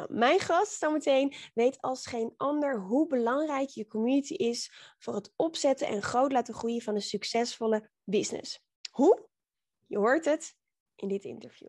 Nou, mijn gast zometeen weet als geen ander hoe belangrijk je community is voor het opzetten en groot laten groeien van een succesvolle business. Hoe? Je hoort het in dit interview.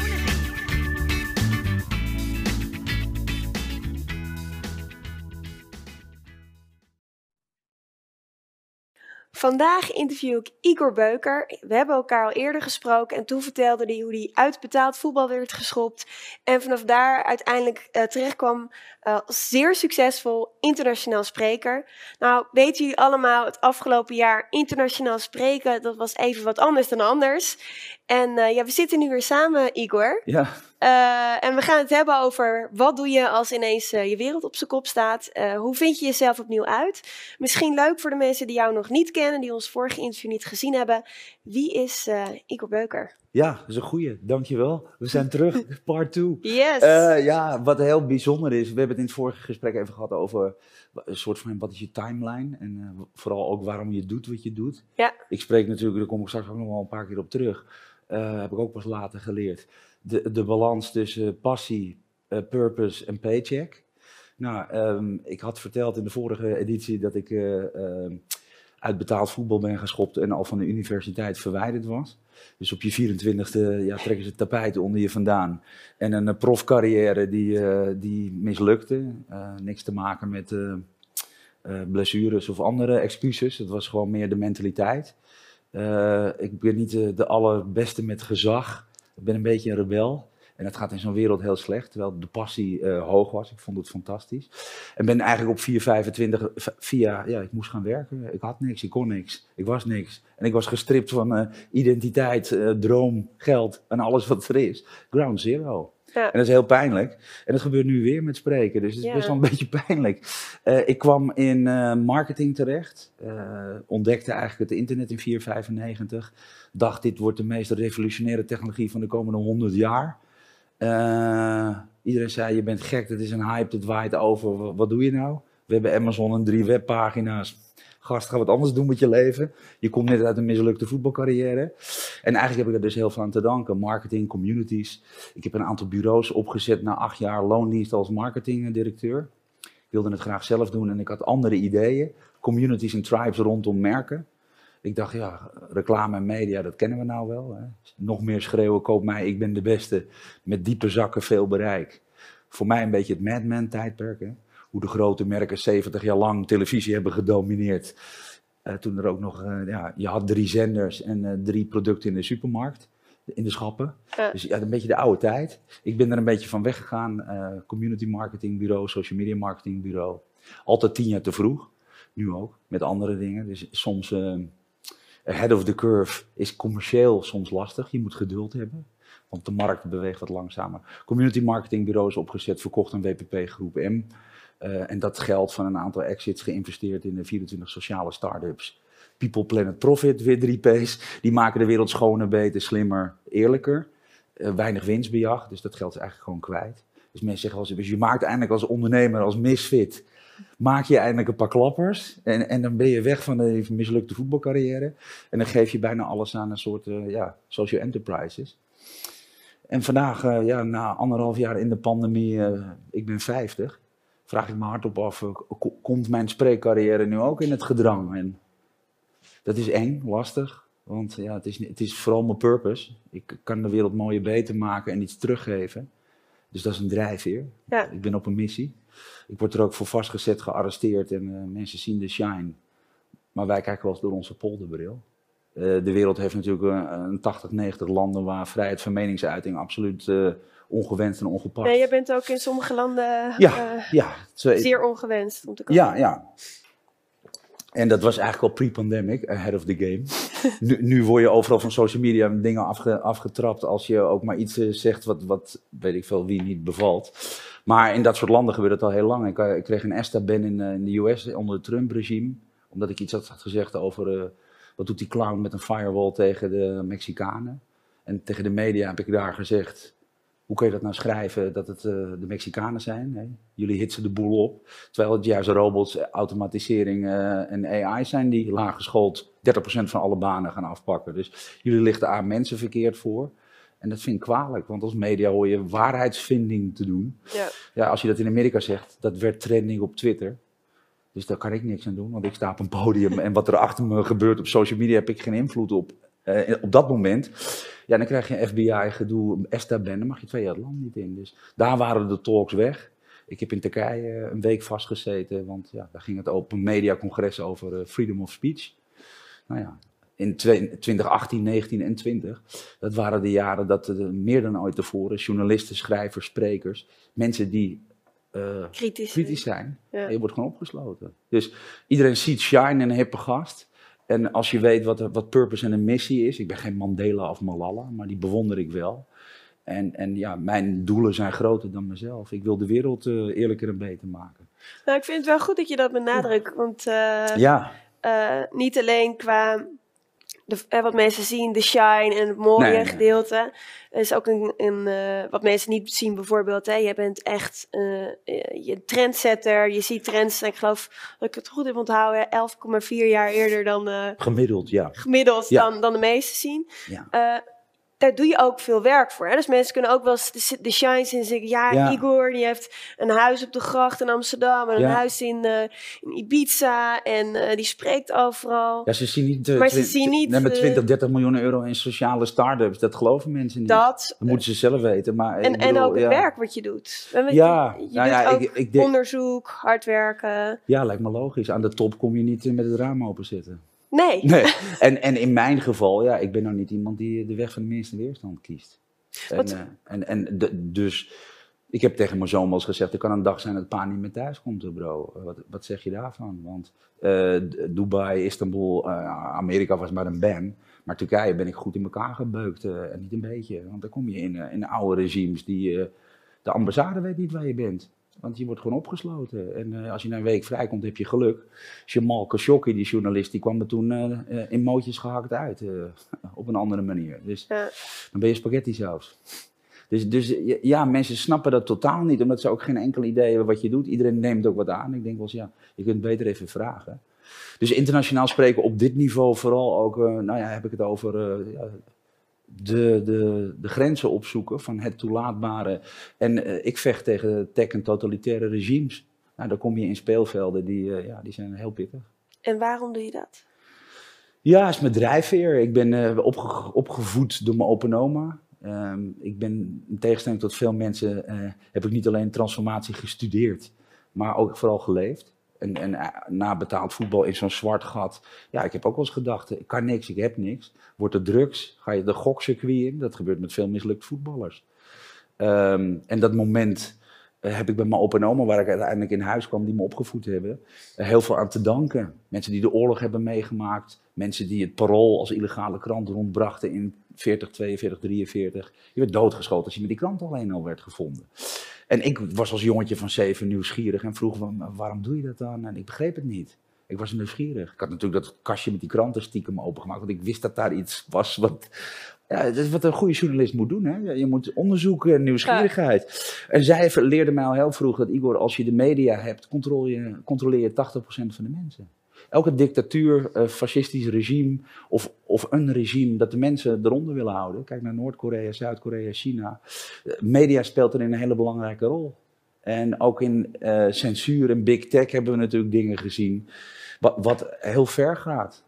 Vandaag interview ik Igor Beuker. We hebben elkaar al eerder gesproken en toen vertelde hij hoe hij uit betaald voetbal werd geschopt. En vanaf daar uiteindelijk uh, terechtkwam uh, als zeer succesvol internationaal spreker. Nou, weten jullie allemaal, het afgelopen jaar internationaal spreken, dat was even wat anders dan anders. En uh, ja, we zitten nu weer samen, Igor. Ja. Uh, en we gaan het hebben over wat doe je als ineens uh, je wereld op zijn kop staat. Uh, hoe vind je jezelf opnieuw uit? Misschien leuk voor de mensen die jou nog niet kennen, die ons vorige interview niet gezien hebben. Wie is Igor Beuker? Ja, dat is een goeie. Dankjewel. We zijn terug. Part 2. Yes. ja, wat heel bijzonder is, we hebben het in het vorige gesprek even gehad over een soort van wat is je timeline en vooral ook waarom je doet wat je doet. Ja. Ik spreek natuurlijk, daar kom ik straks ook nog wel een paar keer op terug. heb ik ook pas later geleerd de, de balans tussen passie, uh, purpose en paycheck. Nou, um, ik had verteld in de vorige editie dat ik uh, uh, uit betaald voetbal ben geschopt en al van de universiteit verwijderd was. Dus op je 24e ja, trekken ze het tapijt onder je vandaan. En een profcarrière die, die mislukte. niks te maken met blessures of andere excuses. Het was gewoon meer de mentaliteit. ik ben niet de allerbeste met gezag. Ik ben een beetje een rebel. En dat gaat in zo'n wereld heel slecht, terwijl de passie uh, hoog was. Ik vond het fantastisch. En ben eigenlijk op 4,25 via, ja, ik moest gaan werken. Ik had niks, ik kon niks, ik was niks. En ik was gestript van uh, identiteit, uh, droom, geld en alles wat er is. Ground zero. Ja. En dat is heel pijnlijk. En dat gebeurt nu weer met spreken, dus het is ja. best wel een beetje pijnlijk. Uh, ik kwam in uh, marketing terecht, uh, ontdekte eigenlijk het internet in 495. Dacht, dit wordt de meest revolutionaire technologie van de komende 100 jaar. iedereen zei, je bent gek, dat is een hype, het waait over. Wat doe je nou? We hebben Amazon en drie webpagina's gast, ga wat anders doen met je leven. Je komt net uit een mislukte voetbalcarrière. En eigenlijk heb ik er dus heel veel aan te danken. Marketing, communities. Ik heb een aantal bureaus opgezet na acht jaar loondienst als marketingdirecteur. Ik wilde het graag zelf doen en ik had andere ideeën. Communities en tribes rondom merken. Ik dacht, ja, reclame en media, dat kennen we nou wel. Hè. Nog meer schreeuwen, koop mij, ik ben de beste. Met diepe zakken, veel bereik. Voor mij een beetje het Madman tijdperk. Hè hoe de grote merken 70 jaar lang televisie hebben gedomineerd. Uh, toen er ook nog, uh, ja, je had drie zenders en uh, drie producten in de supermarkt, in de schappen. Dus ja, een beetje de oude tijd. Ik ben er een beetje van weggegaan. community marketing bureau, social media marketing bureau. Altijd tien jaar te vroeg. Nu ook, met andere dingen. Dus soms ahead of the curve is commercieel soms lastig. Je moet geduld hebben. Want de markt beweegt wat langzamer. Community marketing bureaus opgezet, verkocht aan WPP Groep M. Uh, en dat geld van een aantal exits geïnvesteerd in de 24 sociale start-ups. People, Planet, Profit, weer drie P's. Die maken de wereld schoner, beter, slimmer, eerlijker. Uh, weinig winstbejag, dus dat geld is eigenlijk gewoon kwijt. Dus mensen zeggen eens, dus je maakt eindelijk als ondernemer, als misfit, maak je eindelijk een paar klappers. En, en dan ben je weg van de mislukte voetbalcarrière. En dan geef je bijna alles aan een soort uh, ja, social enterprises. En vandaag, ja, na anderhalf jaar in de pandemie, ik ben 50 vraag ik me hardop af, eh, komt mijn spreekcarrière nu ook in het gedrang? En dat is eng, lastig, want ja, het, is, het is vooral mijn purpose. Ik kan de wereld mooier beter maken en iets teruggeven. Dus dat is een drijfveer. Ja. Ik ben op een missie. Ik word er ook voor vastgezet, gearresteerd en uh, mensen zien de shine. Maar wij kijken wel eens door onze polderbril. Uh, de wereld heeft natuurlijk een 80, 90 landen waar vrijheid van meningsuiting absoluut ongewenst en ongepast. Nee, je bent ook in sommige landen ja, uh, ja, zeer ongewenst om te komen. Ja, ja. En dat was eigenlijk al pre-pandemic, ahead of the game. nu, nu word je overal van social media dingen afge, afgetrapt als je ook maar iets eh, zegt wat, wat, weet ik veel, wie niet bevalt. Maar in dat soort landen gebeurt het al heel lang. Ik, eh, ik kreeg een ESTA-ban in, eh, in, de US onder het Trump-regime, omdat ik iets had, gezegd over wat doet die clown met een firewall tegen de Mexicanen. En tegen de media heb ik daar gezegd, hoe kun je dat nou schrijven dat het uh, de Mexicanen zijn? Jullie hitsen de boel op. Terwijl het juist robots, automatisering uh, en AI zijn die laaggeschoold 30% van alle banen gaan afpakken. Dus jullie lichten aan mensen verkeerd voor. En dat vind ik kwalijk, want als media hoor je waarheidsvinding te doen. Ja. ja, als je dat in Amerika zegt, dat werd trending op Twitter. Dus daar kan ik niks aan doen, want ik sta op een podium en wat er achter me gebeurt op social media heb ik geen invloed op. Uh, op dat moment. Ja, dan krijg je een FBI-gedoe, ESTA-ban, dan mag je twee jaar het land niet in. Dus daar waren de talks weg. Ik heb in Turkije een week vastgezeten, want ja, daar ging het open mediacongres over uh, freedom of speech. Nou ja, in 2018, 19 en 20, dat waren de jaren dat er meer dan ooit tevoren journalisten, schrijvers, sprekers, mensen die uh, kritisch, kritisch, zijn, ja. je wordt gewoon opgesloten. Dus iedereen ziet Shine, een hippe gast. En als je weet wat, wat purpose en een missie is, ik ben geen Mandela of Malala, maar die bewonder ik wel. En, en ja, mijn doelen zijn groter dan mezelf. Ik wil de wereld uh, eerlijker en beter maken. Nou, ik vind het wel goed dat je dat benadrukt. Want uh, ja. Niet alleen qua de, wat mensen zien, de shine en het mooie gedeelte. is ook een, een uh, wat mensen niet zien bijvoorbeeld. Hè. Je bent echt uh, je trendsetter. Je ziet trends. Ik geloof dat ik het goed heb onthouden. 11,4 jaar eerder dan... Uh, gemiddeld, ja. Gemiddeld Dan, dan de meeste zien. Ja daar doe je ook veel werk voor. Hè? Dus mensen kunnen ook wel eens de, de shines in zeggen. Ja, Igor die heeft een huis op de gracht in Amsterdam en een huis in, uh, in Ibiza en uh, die spreekt overal. Ja, ze zien niet. Uh, maar ze zien niet. met 20, 30 miljoen euro in sociale start-ups. Dat geloven mensen niet. Dat, dat moeten ze zelf weten. Maar en, en ook het werk wat je doet. ja, je, je nou ik, ik denk, onderzoek, hard werken. Ja, lijkt me logisch. Aan de top kom je niet met het raam open zitten. Nee. nee. En, en in mijn geval, ja, ik ben nou niet iemand die de weg van de minste weerstand kiest. En, uh, en, en de, dus ik heb tegen mijn zoon wel eens gezegd, er kan een dag zijn dat pa niet meer thuis komt, bro. Wat, wat zeg je daarvan? Want uh, Dubai, Istanbul, uh, Amerika was maar een ban. Maar Turkije ben ik goed in elkaar gebeukt. en niet een beetje. Want dan kom je in, in oude regimes die... de ambassade weet niet waar je bent. Want je wordt gewoon opgesloten. En uh, als je na een week vrijkomt, heb je geluk. Jamal Khashoggi, die journalist, die kwam er toen uh, in mootjes gehakt uit. op een andere manier. Dus ja. dan ben je spaghetti saus. Dus, dus ja, mensen snappen dat totaal niet, omdat ze ook geen enkel idee hebben wat je doet. Iedereen neemt ook wat aan. Ik denk wel eens, ja, je kunt beter even vragen. Dus internationaal spreken op dit niveau vooral ook, nou ja, heb ik het over de, de, de grenzen opzoeken van het toelaatbare. En uh, ik vecht tegen tech- en totalitaire regimes. Nou, dan kom je in speelvelden die, uh, ja, die zijn heel pittig. En waarom doe je dat? Ja, is mijn drijfveer. Ik ben uh, opge opgevoed door mijn open oma. Um, ik ben, in tegenstelling tot veel mensen, heb ik niet alleen transformatie gestudeerd, maar ook vooral geleefd en, en eh, na betaald voetbal in zo'n zwart gat. Ja, ik heb ook wel eens gedacht, ik kan niks, ik heb niks. Wordt er drugs, ga je de gokcircuit in. Dat gebeurt met veel mislukt voetballers. Um, en dat moment uh, heb ik bij mijn opa en oma, waar ik uiteindelijk in huis kwam, die me opgevoed hebben, heel veel aan te danken. Mensen die de oorlog hebben meegemaakt. Mensen die het parool als illegale krant rondbrachten in 40, 42, 43. Je werd doodgeschoten als je met die krant alleen al werd gevonden. En ik was als jongetje van zeven nieuwsgierig en vroeg waarom doe je dat dan? En ik begreep het niet. Ik was nieuwsgierig. Ik had natuurlijk dat kastje met die kranten stiekem opengemaakt, want ik wist dat daar iets was wat, ja, dat is wat een goede journalist moet doen. Hè? Je moet onderzoeken en nieuwsgierigheid. En zij leerde mij al heel vroeg dat, Igor, als je de media hebt, controleer je, controleer je 80% van de mensen elke dictatuur, uh, fascistisch regime of, of een regime dat de mensen eronder willen houden. Kijk naar Noord-Korea, Zuid-Korea, China. Uh, media speelt erin een hele belangrijke rol. En ook in uh, censuur en big tech hebben we natuurlijk dingen gezien wat, wat heel ver gaat.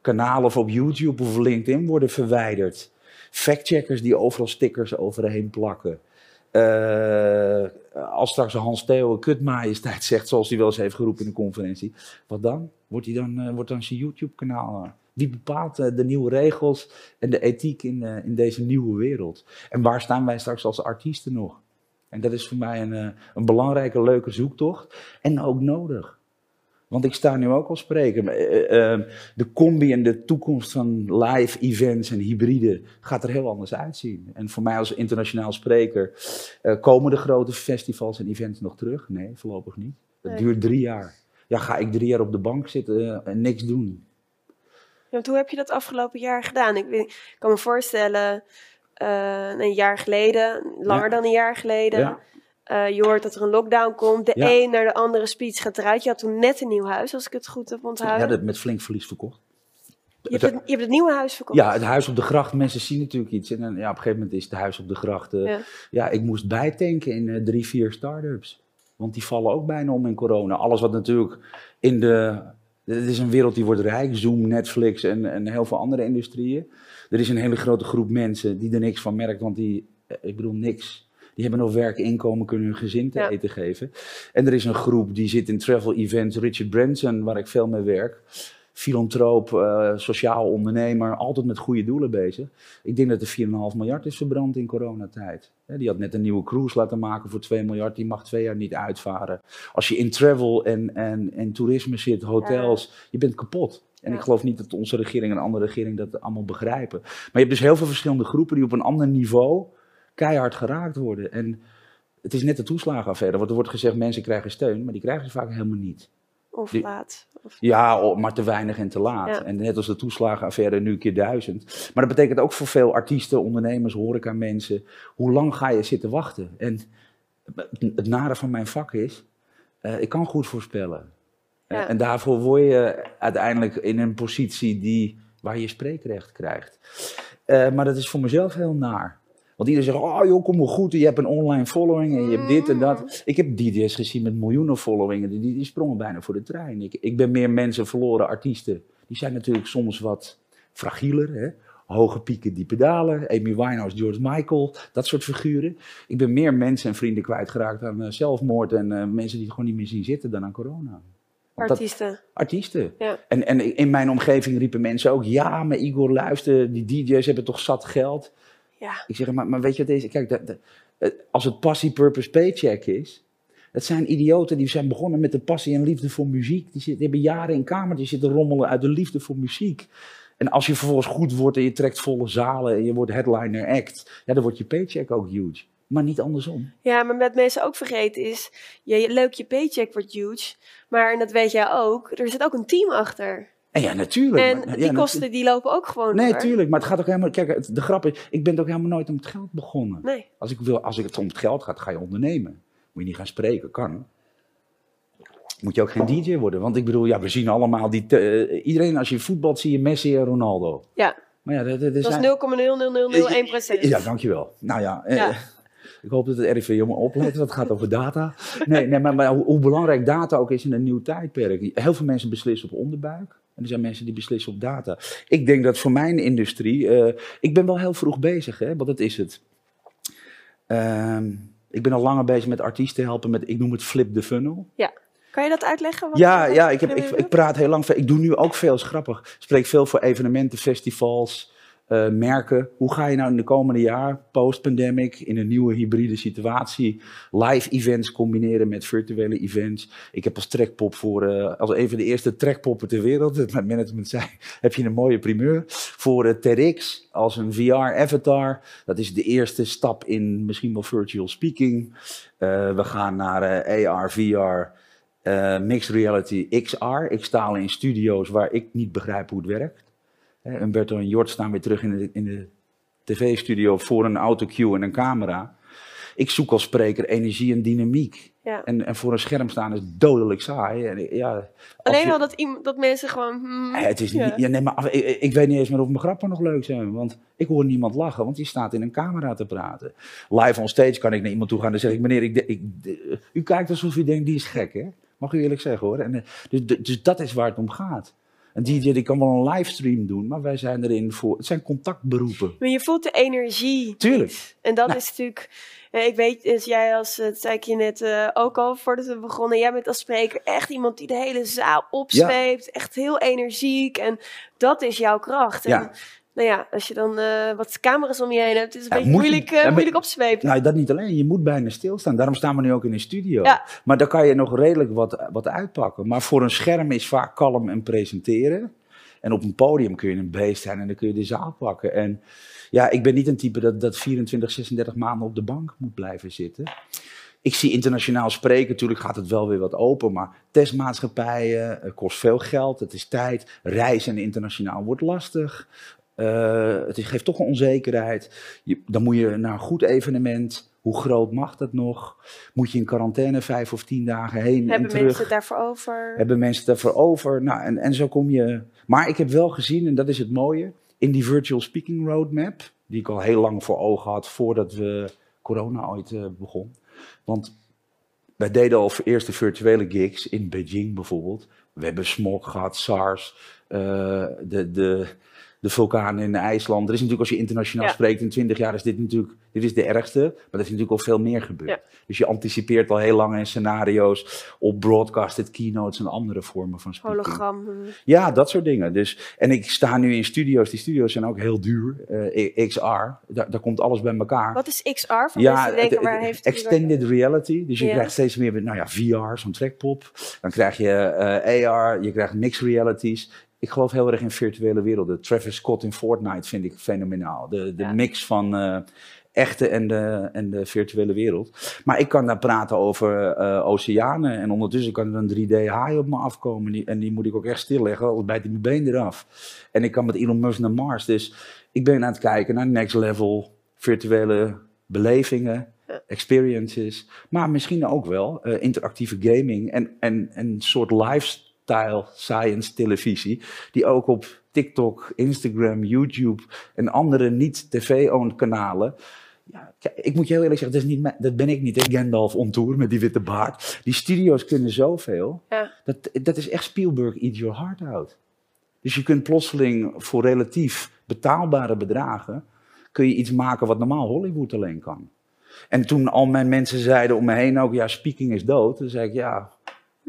Kanalen op YouTube of LinkedIn worden verwijderd. Factcheckers die overal stickers overheen plakken. Als straks Hans Theo kutmajesteit zegt, zoals hij wel eens heeft geroepen in een conferentie, wat dan? Wordt, hij dan, uh, wordt dan zijn YouTube-kanaal? Uh, wie bepaalt de nieuwe regels en de ethiek in, in deze nieuwe wereld? En waar staan wij straks als artiesten nog? En dat is voor mij een, een belangrijke, leuke zoektocht. En ook nodig. Want ik sta nu ook al spreken. Uh, uh, de combi en de toekomst van live events en hybride gaat er heel anders uitzien. En voor mij als internationaal spreker, uh, komen de grote festivals en events nog terug? Nee, voorlopig niet. Dat nee. duurt drie jaar. Ja, ga ik drie jaar op de bank zitten en niks doen? Ja, hoe heb je dat afgelopen jaar gedaan? Ik, ik kan me voorstellen, een jaar geleden, langer ja. dan een jaar geleden. Ja uh, je hoort dat er een lockdown komt. De een naar de andere speech gaat eruit. Je had toen net een nieuw huis, als ik het goed heb onthouden. Ja, dat met flink verlies verkocht. Je hebt, het, je hebt het nieuwe huis verkocht? Ja, het huis op de gracht. Mensen zien natuurlijk iets. En ja, op een gegeven moment is het huis op de gracht. Uh, ja. ja. ik moest bijtanken in uh, drie, vier start-ups. Want die vallen ook bijna om in corona. Alles wat natuurlijk in de... Het is een wereld die wordt rijk. Zoom, Netflix en, en heel veel andere industrieën. Er is een hele grote groep mensen die er niks van merkt. Want die... Ik bedoel, niks die hebben nog werk, inkomen, kunnen hun gezin te eten geven. En er is een groep die zit in travel events. Richard Branson, waar ik veel mee werk. Filantroop, uh, sociaal ondernemer, altijd met goede doelen bezig. Ik denk dat er 4,5 miljard is verbrand in coronatijd. Die had net een nieuwe cruise laten maken voor 2 miljard. Die mag twee jaar niet uitvaren. Als je in travel en, en, en toerisme zit, hotels, je bent kapot. En ik geloof niet dat onze regering en andere regering dat allemaal begrijpen. Maar je hebt dus heel veel verschillende groepen die op een ander niveau keihard geraakt worden. En het is net de toeslagenaffaire. Want er wordt gezegd, mensen krijgen steun, maar die krijgen ze vaak helemaal niet. Of laat. Of... Ja, maar te weinig en te laat. En net als de toeslagenaffaire nu keer duizend. Maar dat betekent ook voor veel artiesten, ondernemers, horeca-mensen, hoe lang ga je zitten wachten? En het nare van mijn vak is, uh, ik kan goed voorspellen. Ja. en daarvoor word je uiteindelijk in een positie die, waar je spreekrecht krijgt. Uh, maar dat is voor mezelf heel naar. Want iedereen zegt, oh joh, kom wel goed, je hebt een online following en je hebt dit en dat. Mm. Ik heb DJ's gezien met miljoenen followingen, die, die sprongen bijna voor de trein. Ik, ik ben meer mensen verloren, artiesten. Die zijn natuurlijk soms wat fragieler, hè? hoge pieken, diepe dalen. Amy Winehouse, George Michael, dat soort figuren. Ik ben meer mensen en vrienden kwijtgeraakt aan uh, zelfmoord en uh, mensen die het gewoon niet meer zien zitten dan aan corona. artiesten. artiesten. Ja. En, en in mijn omgeving riepen mensen ook, ja, maar Igor, luister, die DJ's hebben toch zat geld. Ja. Ik zeg, maar, maar weet je wat deze... Kijk, de, als het passie-purpose paycheck is... Dat zijn idioten die zijn begonnen met de passie en liefde voor muziek. Die, zitten, die hebben jaren in kamertjes zitten rommelen uit de liefde voor muziek. En als je vervolgens goed wordt en je trekt volle zalen en je wordt headliner act, ja, dan wordt je paycheck ook huge. Maar niet andersom. Ja, maar wat mensen ook vergeten is, je, leuk, je paycheck wordt huge. Maar, en dat weet jij ook, er zit ook een team achter. En ja, natuurlijk. En maar, die kosten die lopen ook gewoon Nee, tuurlijk. Maar het gaat ook helemaal... Kijk, de grap is, ik ben ook helemaal nooit om het geld begonnen. Nee. Als ik, wil, als ik het om het geld gaat, ga je ondernemen. Moet je niet gaan spreken, kan. Moet je ook geen DJ worden. Want ik bedoel, ja, we zien allemaal die... Uh, iedereen, als je voetbalt, zie je Messi en Ronaldo. Ja. Maar ja, dat, dat is... Dat is 0,0001 procent. Ja, dankjewel. Nou ja... ja. Uh, ik hoop dat het RIV me oplet, dat gaat over data. Nee, nee maar, maar hoe, hoe, belangrijk data ook is in een nieuw tijdperk. Heel veel mensen beslissen op onderbuik. En er zijn mensen die beslissen op data. Ik denk dat voor mijn industrie, uh, ik ben wel heel vroeg bezig, hè, want dat is het. Uh, ik ben al langer bezig met artiesten helpen met, ik noem het flip the funnel. Ja. Kan je dat uitleggen? Wat ja, ja ik, heb, ik, ik, praat heel lang. Ik doe nu ook veel, is grappig. Ik spreek veel voor evenementen, festivals, uh, merken. Hoe ga je nou in de komende jaar, post-pandemic, in een nieuwe hybride situatie, live events combineren met virtuele events? Ik heb als trekpop voor, uh, als een van de eerste trekpoppen ter wereld, het management zei, heb je een mooie primeur. Voor uh, als een VR-avatar. Dat is de eerste stap in misschien wel virtual speaking. we gaan naar AR, VR. mixed reality XR. Ik sta in studio's waar ik niet begrijp hoe het werkt. Humberto en Jort staan weer terug in de, in de tv-studio voor een autocue en een camera. Ik zoek als spreker energie en dynamiek. Ja. En, en voor een scherm staan is dodelijk saai. En, ja, Alleen al dat, dat mensen gewoon... Hmm, het is niet, ja. nee, maar, ik, ik, weet niet eens meer of mijn grappen nog leuk zijn. Want ik hoor niemand lachen, want die staat in een camera te praten. Live on stage kan ik naar iemand toe gaan en zeg ik... Meneer, ik, ik, u kijkt alsof u denkt, die is gek, hè? Mag u eerlijk zeggen, hoor. En, eh, dus, dus dat is waar het om gaat. Een DJ die kan wel een livestream doen, maar wij zijn erin voor. Het zijn contactberoepen. Maar je voelt de energie. Tuurlijk. En dat is natuurlijk. Eh, ik weet, als jij als, dat zei ik je net uh, ook al voordat we begonnen, jij bent als spreker echt iemand die de hele zaal opzweept. Echt heel energiek. En dat is jouw kracht. En ja. Nou ja, als je dan eh, wat camera's om je heen hebt, is het een Ja, beetje je- moeilijk, eh, ja, maar- moeilijk op te zwepen. Nou, dat niet alleen. Je moet bijna stilstaan. Daarom staan we nu ook in een studio. Ja. Maar dan kan je nog redelijk wat, wat uitpakken. Maar voor een scherm is vaak kalm en presenteren. En op een podium kun je een beest zijn en dan kun je de zaal pakken. En ja, ik ben niet een type dat, dat 24, 36 maanden op de bank moet blijven zitten. Ik zie internationaal spreken, natuurlijk gaat het wel weer wat open, maar testmaatschappijen, het kost veel geld, het is tijd. Reizen internationaal wordt lastig. Eh, het geeft toch een onzekerheid. Je, dan moet je naar een goed evenement. Hoe groot mag dat nog? Moet je in quarantaine vijf of tien dagen heen en Hebben terug? mensen het daarvoor over? Hebben mensen het ervoor over? Nou, en, en zo kom je. Maar ik heb wel gezien, en dat is het mooie, in die virtual speaking roadmap, die ik al heel lang voor ogen had voordat we corona ooit eh, begon. Want wij deden al eerste virtuele gigs in Beijing bijvoorbeeld. We hebben smog gehad, SARS, eh, de, de, de vulkanen in IJsland. Er is natuurlijk, als je internationaal Ja. spreekt, in 20 jaar is dit natuurlijk dit is de ergste. Maar er is natuurlijk al veel meer gebeurd. Ja. Dus je anticipeert al heel lang in scenario's op broadcasted keynotes en andere vormen van speaking. Hologram. Ja, dat soort dingen. Dus, en ik sta nu in studio's. Die studio's zijn ook heel duur. Eh, XR, daar, daar komt alles bij elkaar. Wat is XR? Voor Ja, denken, het- waar heeft extended reality. Dus je Ja. krijgt steeds meer, nou ja, VR, zo'n trekpop. Dan krijg je eh, AR, je krijgt mixed realities. Ik geloof heel erg in virtuele werelden. Travis Scott in Fortnite vind ik fenomenaal. De, de Ja. mix van eh, echte en de, en de virtuele wereld. Maar ik kan daar praten over eh, oceanen. En ondertussen kan er een 3D-haai op me afkomen. Die, en die moet ik ook echt stilleggen, anders bijt hij mijn been eraf. En ik kan met Elon Musk naar Mars. Dus ik ben aan het kijken naar next level virtuele belevingen, experiences. Maar misschien ook wel eh, interactieve gaming en, en en een soort lifestyle science televisie. Die ook op TikTok, Instagram, YouTube en andere niet-tv-owned kanalen. Ja, ik moet je heel eerlijk zeggen, dat, is niet mijn- dat ben ik niet, hè, Gandalf on tour met die witte baard. Die studio's kunnen zoveel. Ja. Dat, dat is echt Spielberg eat your heart out. Dus je kunt plotseling voor relatief betaalbare bedragen... kun je iets maken wat normaal Hollywood alleen kan. En toen al mijn mensen zeiden om me heen ook... ja, speaking is dood. Dan zei ik, ja,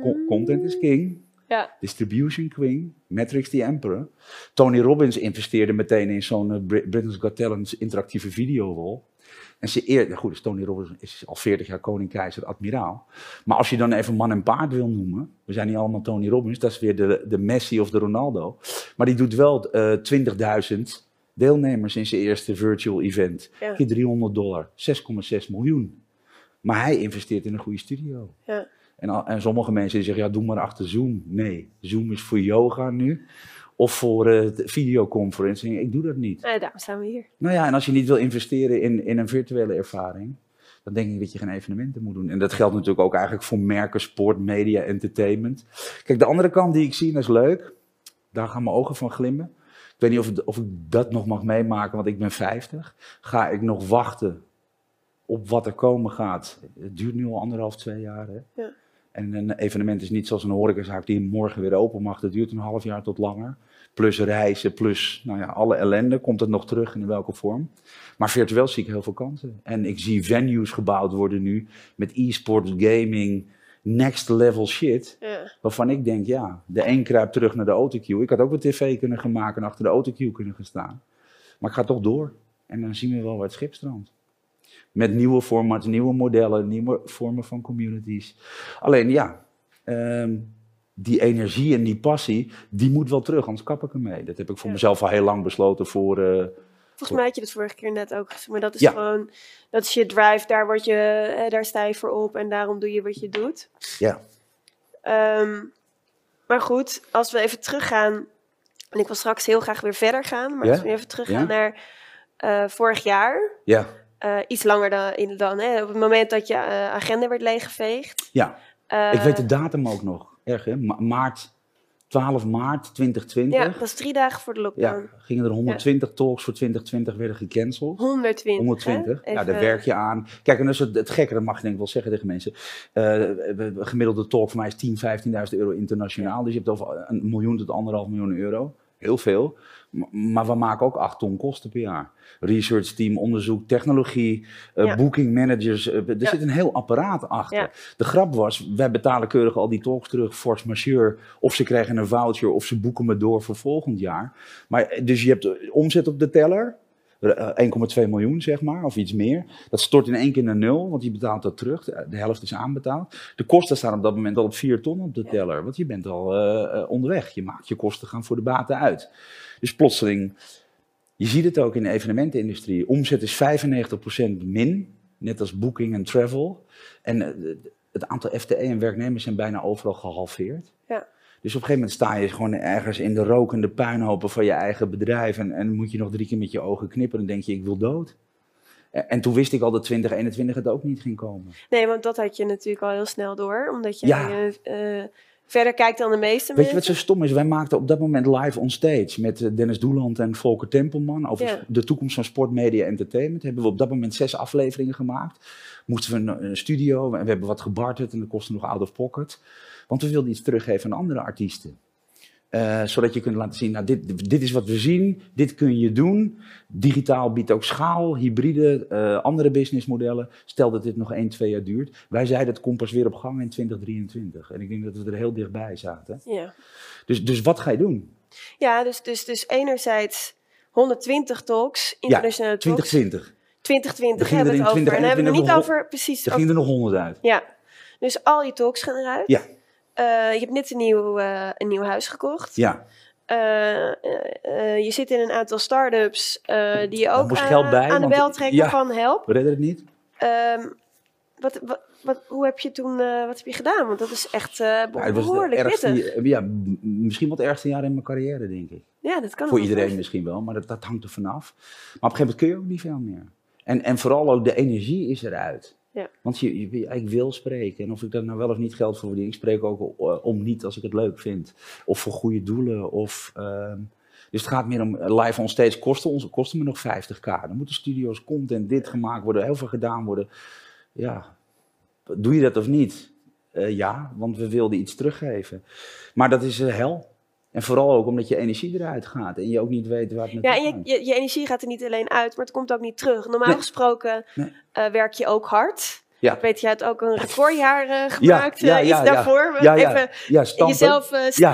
co- content is king. Ja. Distribution Queen, Matrix the Emperor. Tony Robbins investeerde meteen in zo'n eh, Brit- Britain's Got Talent interactieve videowall. En ze eer, goed, dus Tony Robbins is al 40 jaar koning, keizer, admiraal. Maar als je dan even man en paard wil noemen, we zijn niet allemaal Tony Robbins, dat is weer de, de Messi of de Ronaldo. Maar die doet wel eh 20.000 deelnemers in zijn eerste virtual event. Ja. Keer 300 dollar, 6,6 miljoen. Maar hij investeert in een goede studio. Ja. En, en sommige mensen die zeggen, ja, doe maar achter Zoom. Nee, Zoom is voor yoga nu. Of voor eh, videoconferencing. Ik doe dat niet. Nou, daarom staan we hier. Nou ja, en als je niet wil investeren in, in een virtuele ervaring, dan denk ik dat je geen evenementen moet doen. En dat geldt natuurlijk ook eigenlijk voor merken, sport, media, entertainment. Kijk, de andere kant die ik zie, dat is leuk. Daar gaan mijn ogen van glimmen. Ik weet niet of, het- of ik dat nog mag meemaken, want ik ben 50. Ga ik nog wachten op wat er komen gaat? Het duurt nu al anderhalf, twee jaar. Hè? Ja. En een evenement is niet zoals een horecazaak die morgen weer open mag. Dat duurt een half jaar tot langer. Plus reizen, plus nou ja, alle ellende. Komt het nog terug in welke vorm? Maar virtueel zie ik heel veel kansen. En ik zie venues gebouwd worden nu met e-sports, gaming, next level shit. Ja. Waarvan ik denk, ja, de een kruipt terug naar de autocue. Ik had ook een tv kunnen gaan maken en achter de autocue kunnen gaan staan. Maar ik ga toch door. En dan zien we wel waar het schip strandt. Met nieuwe formats, nieuwe modellen, nieuwe vormen van communities. Alleen ja, ehm, die energie en die passie, die moet wel terug, anders kap ik ermee. Dat heb ik voor Ja. mezelf al heel lang besloten voor... eh, Volgens mij had je dat vorige keer net ook gezegd. Maar dat is Ja. gewoon, dat is je drive. Daar, word je, eh, daar sta je voor op en daarom doe je wat je doet. ja, Ehm, maar goed, als we even teruggaan. En ik wil straks heel graag weer verder gaan. Maar Ja? als we even teruggaan naar eh, vorig jaar. ja, eh, iets langer dan, in, dan hè, op het moment dat je eh, agenda werd leeggeveegd. ja. Eh, ik weet de datum ook nog. Erg hè? Ma- maart, 12 maart 2020. Ja, dat is drie dagen voor de Ja, lockdown. gingen er 120 talks voor 2020 werden gecanceld. 120. 120, hè? ja, daar werk je aan. Kijk, en is het, het gekke, dat mag je denk ik wel zeggen tegen mensen. Gemiddelde talk voor mij is 10.000, 15.000 euro internationaal. Dus je hebt over een miljoen tot anderhalf miljoen euro. Heel veel. Maar we maken ook 8 ton kosten per jaar. Research team, onderzoek, technologie, Ja. booking managers. eh, er Ja. zit een heel apparaat achter. Ja. De grap was, wij betalen keurig al die talks terug, force majeure. Of ze krijgen een voucher of ze boeken me door voor volgend jaar. Maar, eh, dus je hebt omzet op de teller. Eh, 1,2 miljoen, zeg maar, of iets meer. Dat stort in één keer naar nul, want je betaalt dat terug. De helft is aanbetaald. De kosten staan op dat moment al op 4 ton op de teller, want je bent al eh, eh, onderweg. Je maakt je kosten gaan voor de baten uit. Dus plotseling, je ziet het ook in de evenementenindustrie. Omzet is 95% min, net als booking en travel. En eh, het aantal FTE en werknemers zijn bijna overal gehalveerd. Ja. Dus op een gegeven moment sta je gewoon ergens in de rokende puinhopen van je eigen bedrijf. En, en moet je nog drie keer met je ogen knippen en dan denk je, ik wil dood. En, en toen wist ik al dat 2021 het ook niet ging komen. Nee, want dat had je natuurlijk al heel snel door. Omdat je Ja. eh, verder kijkt dan de meeste Weet je wat mensen. zo stom is? Wij maakten op dat moment live on stage met eh, Dennis Doeland en Volker Tempelman over Ja. de toekomst van sport, media, entertainment. Hebben we op dat moment zes afleveringen gemaakt. Moesten we een, een studio en we hebben wat gebarterd en dat kostte nog out of pocket. Want we wilden iets teruggeven aan andere artiesten. Eh, zodat je kunt laten zien, nou, dit, dit is wat we zien, dit kun je doen. Digitaal biedt ook schaal, hybride, eh, andere businessmodellen. Stel dat dit nog 1, 2 jaar duurt. Wij zeiden het komt pas weer op gang in 2023. En ik denk dat we er heel dichtbij zaten. Ja, Dus, dus wat ga je doen? ja dus, dus, dus enerzijds 120 talks, internationale talks. 2020. 2020 Er gingen hebben we het over. En dan hebben we het niet 2021 over precies. Er gingen er nog 100 uit. Ja, dus al je talks gaan eruit. Ja. Eh, je hebt net een nieuw, eh, een nieuw huis gekocht. Ja, Eh, je zit in een aantal start-ups die je ook aan, geld bij, aan de bel trekken ja. van help. we redden het niet. Ehm, wat, wat, wat, hoe heb je toen, wat heb je gedaan? Want dat is echt eh, Ja, behoorlijk ergste, ja, m- misschien wel het ergste jaar in mijn carrière, denk ik. Ja, dat kan Voor iedereen misschien wel, maar dat, dat hangt er vanaf. Maar op een gegeven moment kun je ook niet veel meer. En, en vooral ook de energie is eruit. Ja. Want je, je, ik wil spreken. En of ik daar nou wel of niet geld voor verdien, ik spreek ook eh, om niet als ik het leuk vind. Of voor goede doelen. Of, ehm, dus het gaat meer om eh, live on stage kosten, ons, kosten me nog 50k. Dan moeten studio's content, dit gemaakt worden, heel veel gedaan worden. Ja, doe je dat of niet? Eh, ja, want we wilden iets teruggeven. Maar dat is hel. En vooral ook omdat je energie eruit gaat en je ook niet weet waar het naartoe Ja, en je, gaat. je, je energie gaat er niet alleen uit, maar het komt ook niet terug. Normaal Nee. gesproken Nee. eh, werk je ook hard. Ja. Ik weet, je hebt ook een recordjaar eh, gemaakt. ja, eh, ja, iets ja. daarvoor. Ja, ja. Even jezelf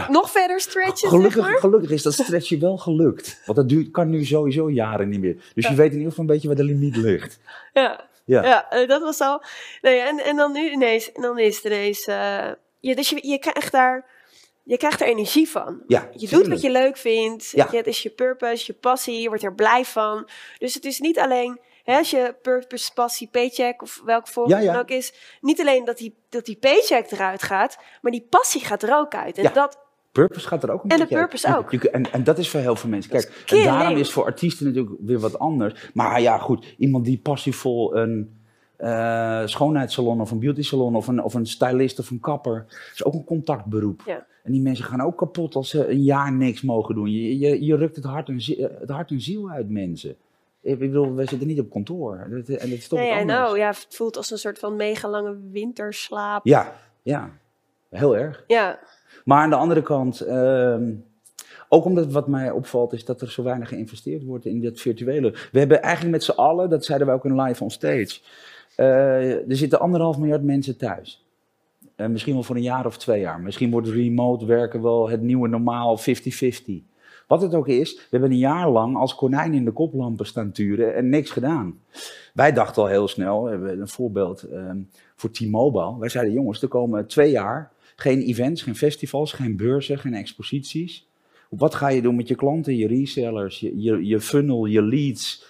nog verder stretchen, Gelukkig, zeg maar. gelukkig is dat stretchje wel gelukt. Want dat duurt, kan nu sowieso jaren niet meer. Dus je weet in ieder geval een beetje waar de limiet ligt. Ja, Ja. ja. dat was al. Nee, en, en dan nu ineens, en dan is het ineens. je, dus je, je krijgt daar. Je krijgt er energie van. Ja, Je doet wat je leuk vindt. Ja. het is je purpose, je passie. Je wordt er blij van. Dus het is niet alleen. Hè, als je purpose, passie, paycheck of welk vorm Ja, dan ook is. Niet alleen dat die, dat die paycheck eruit gaat. Maar die passie gaat er ook uit. En Ja. dat. Purpose gaat er ook een En de uit. purpose ook. je- en, en dat is voor heel veel mensen. Kijk, en daarom is voor artiesten natuurlijk weer wat anders. Maar ja, goed, iemand die passievol een eh, schoonheidssalon of een beauty salon of een, of een stylist of een kapper, is ook een contactberoep. Ja. En die mensen gaan ook kapot als ze een jaar niks mogen doen. Je, je, je rukt het hart, en zie- het hart en ziel uit mensen. Ik bedoel, wij zitten niet op kantoor. Dat, en dat is toch Nee, know. Ja, het voelt als een soort van mega lange winterslaap. Ja, ja, heel erg. Ja. Maar aan de andere kant, ehm, ook omdat wat mij opvalt, is dat er zo weinig geïnvesteerd wordt in dat virtuele. We hebben eigenlijk met z'n allen, dat zeiden we ook in live on stage, eh, er zitten anderhalf miljard mensen thuis. Eh, misschien wel voor een jaar of twee jaar. Misschien wordt remote werken wel het nieuwe normaal 50-50. Wat het ook is, we hebben een jaar lang als konijn in de koplampen staan turen en niks gedaan. Wij dachten al heel snel, een voorbeeld ehm, voor T-Mobile. Wij zeiden jongens, er komen twee jaar geen events, geen festivals, geen beurzen, geen exposities. Wat ga je doen met je klanten, je resellers, je, je funnel, je leads?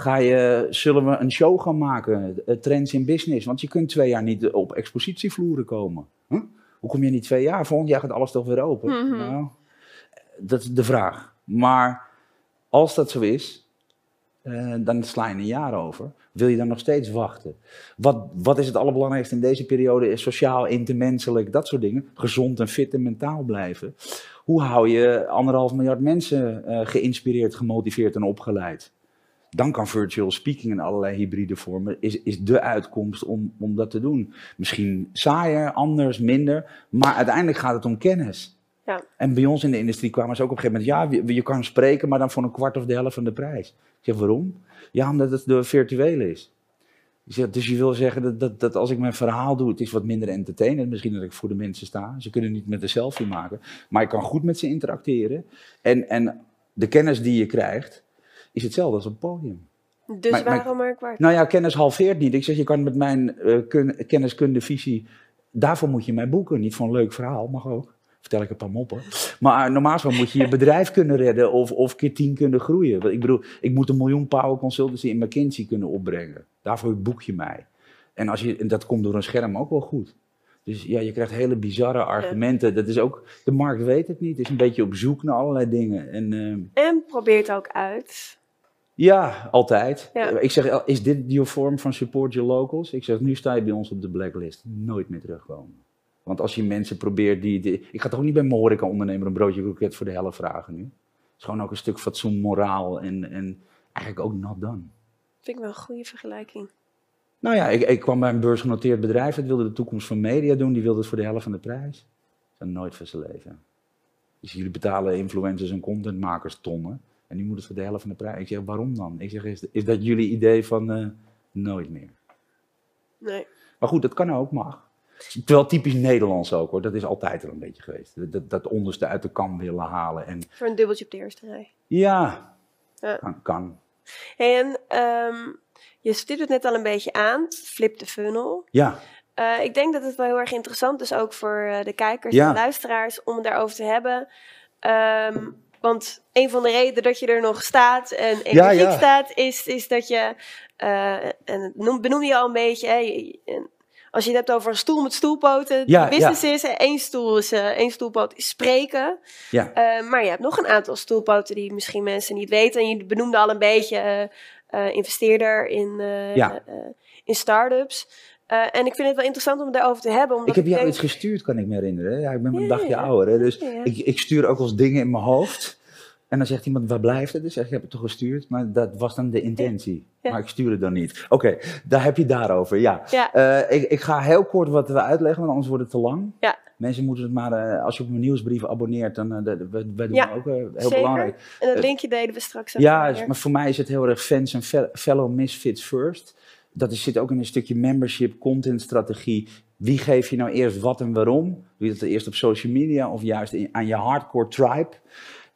Ga je, zullen we een show gaan maken, eh, trends in business? Want je kunt twee jaar niet op expositievloeren komen. Huh? Hoe kom je niet twee jaar? Volgend jaar gaat alles toch weer open? Mhm. Nou, dat is de vraag. Maar als dat zo is, eh, dan sla je een jaar over. Wil je dan nog steeds wachten? Wat, wat is het allerbelangrijkste in deze periode? Is sociaal, intermenselijk, dat soort dingen. Gezond en fit en mentaal blijven. Hoe hou je anderhalf miljard mensen eh, geïnspireerd, gemotiveerd en opgeleid? Dan kan virtual speaking in allerlei hybride vormen, is, is de uitkomst om, om dat te doen. Misschien saaier, anders, minder, maar uiteindelijk gaat het om kennis. Ja. En bij ons in de industrie kwamen ze ook op een gegeven moment, ja, je, je kan spreken, maar dan voor een kwart of de helft van de prijs. Ik zeg, waarom? Ja, omdat het de virtuele is. Zeg, dus je wil zeggen dat, dat, dat als ik mijn verhaal doe, het is wat minder entertainend. Misschien dat ik voor de mensen sta. Ze kunnen niet met de selfie maken. Maar ik kan goed met ze interacteren. En, en de kennis die je krijgt, is hetzelfde als op het podium. Dus Maar- waarom maar kwart? Nou ja, kennis halveert niet. Ik zeg, je kan met mijn kun- kenniskunde, visie, daarvoor moet je mij boeken. Niet voor een leuk verhaal, mag ook. Vertel ik een paar moppen. Maar eh, normaal gesproken moet je je bedrijf kunnen redden of, of keer tien kunnen groeien. Want Ik bedoel, ik moet een miljoen power consultancy in McKinsey kunnen opbrengen. Daarvoor boek je mij. En, als je, en dat komt door een scherm ook wel goed. Dus ja, je krijgt hele bizarre argumenten. Dat is ook, de markt weet het niet. Het is een beetje op zoek naar allerlei dingen. En, eh, En probeer het ook uit. Ja, altijd. Ja. Ik zeg, is dit je vorm van support your locals? Ik zeg, nu sta je bij ons op de blacklist. Nooit meer terugkomen. Want als je mensen probeert die... die- ik ga toch ook niet bij mijn horeca-ondernemer een broodje kroket voor de helft vragen nu. Het is gewoon ook een stuk fatsoen, moraal en, en eigenlijk ook not done. Vind ik wel een goede vergelijking. Nou ja, ik, ik kwam bij een beursgenoteerd bedrijf. Dat wilde de toekomst van media doen. Die wilde het voor de helft van de prijs. Dat nooit van zijn leven. Dus jullie betalen influencers en contentmakers tonnen. En die moeten het voor de helft van de prijs. Ik zeg, waarom dan? Ik zeg, is, is dat jullie idee van eh, nooit meer? Nee. Maar goed, dat kan ook, mag. Terwijl typisch Nederlands ook hoor. Dat is altijd er een beetje geweest. Dat, dat, onderste uit de kam willen halen. En Voor een dubbeltje op de eerste rij. ja, Ja. kan. kan. Hey, en ehm, je stipt het net al een beetje aan. Flip de funnel. Ja, Eh, ik denk dat het wel heel erg interessant is, ook voor eh, de kijkers Ja. en luisteraars, om het daarover te hebben. Ehm, want een van de redenen dat je er nog staat en energiek ja. staat, is, is dat je, eh, en noem, benoemde je al een beetje, hè, als je het hebt over een stoel met stoelpoten, Ja, de business is, één, stoel is, eh, één stoelpoot is spreken. ja. Eh, maar je hebt nog een aantal stoelpoten die misschien mensen niet weten. En je benoemde al een beetje investeerder in, Ja. in start-ups. Eh, en ik vind het wel interessant om het daarover te hebben. Omdat Ik heb jou denk- iets gestuurd, kan ik me herinneren. Ja, ik ben een Ja, dagje ja. ouder. Hè? Dus Ja. Ik, ik stuur ook wel eens dingen in mijn hoofd. En dan zegt iemand, waar blijft het? Dus zeg ik, heb het toch gestuurd? Maar dat was dan de intentie. Maar ik stuur het dan niet. Oké, daar heb je daarover, ja. Eh, ik, ik ga heel kort wat we uitleggen, want anders wordt het te lang. Ja. Mensen moeten het maar, eh, als je op mijn nieuwsbrief abonneert, dan uh, wij, wij doen Ja, ook heel zeker. belangrijk. En dat linkje deden we straks Ja, maar voor mij is het heel erg fans en fel- fellow misfits first. Dat is, zit ook in een stukje membership, contentstrategie. Wie geef je nou eerst wat en waarom? Doe je dat eerst op social media of juist in- aan je hardcore tribe?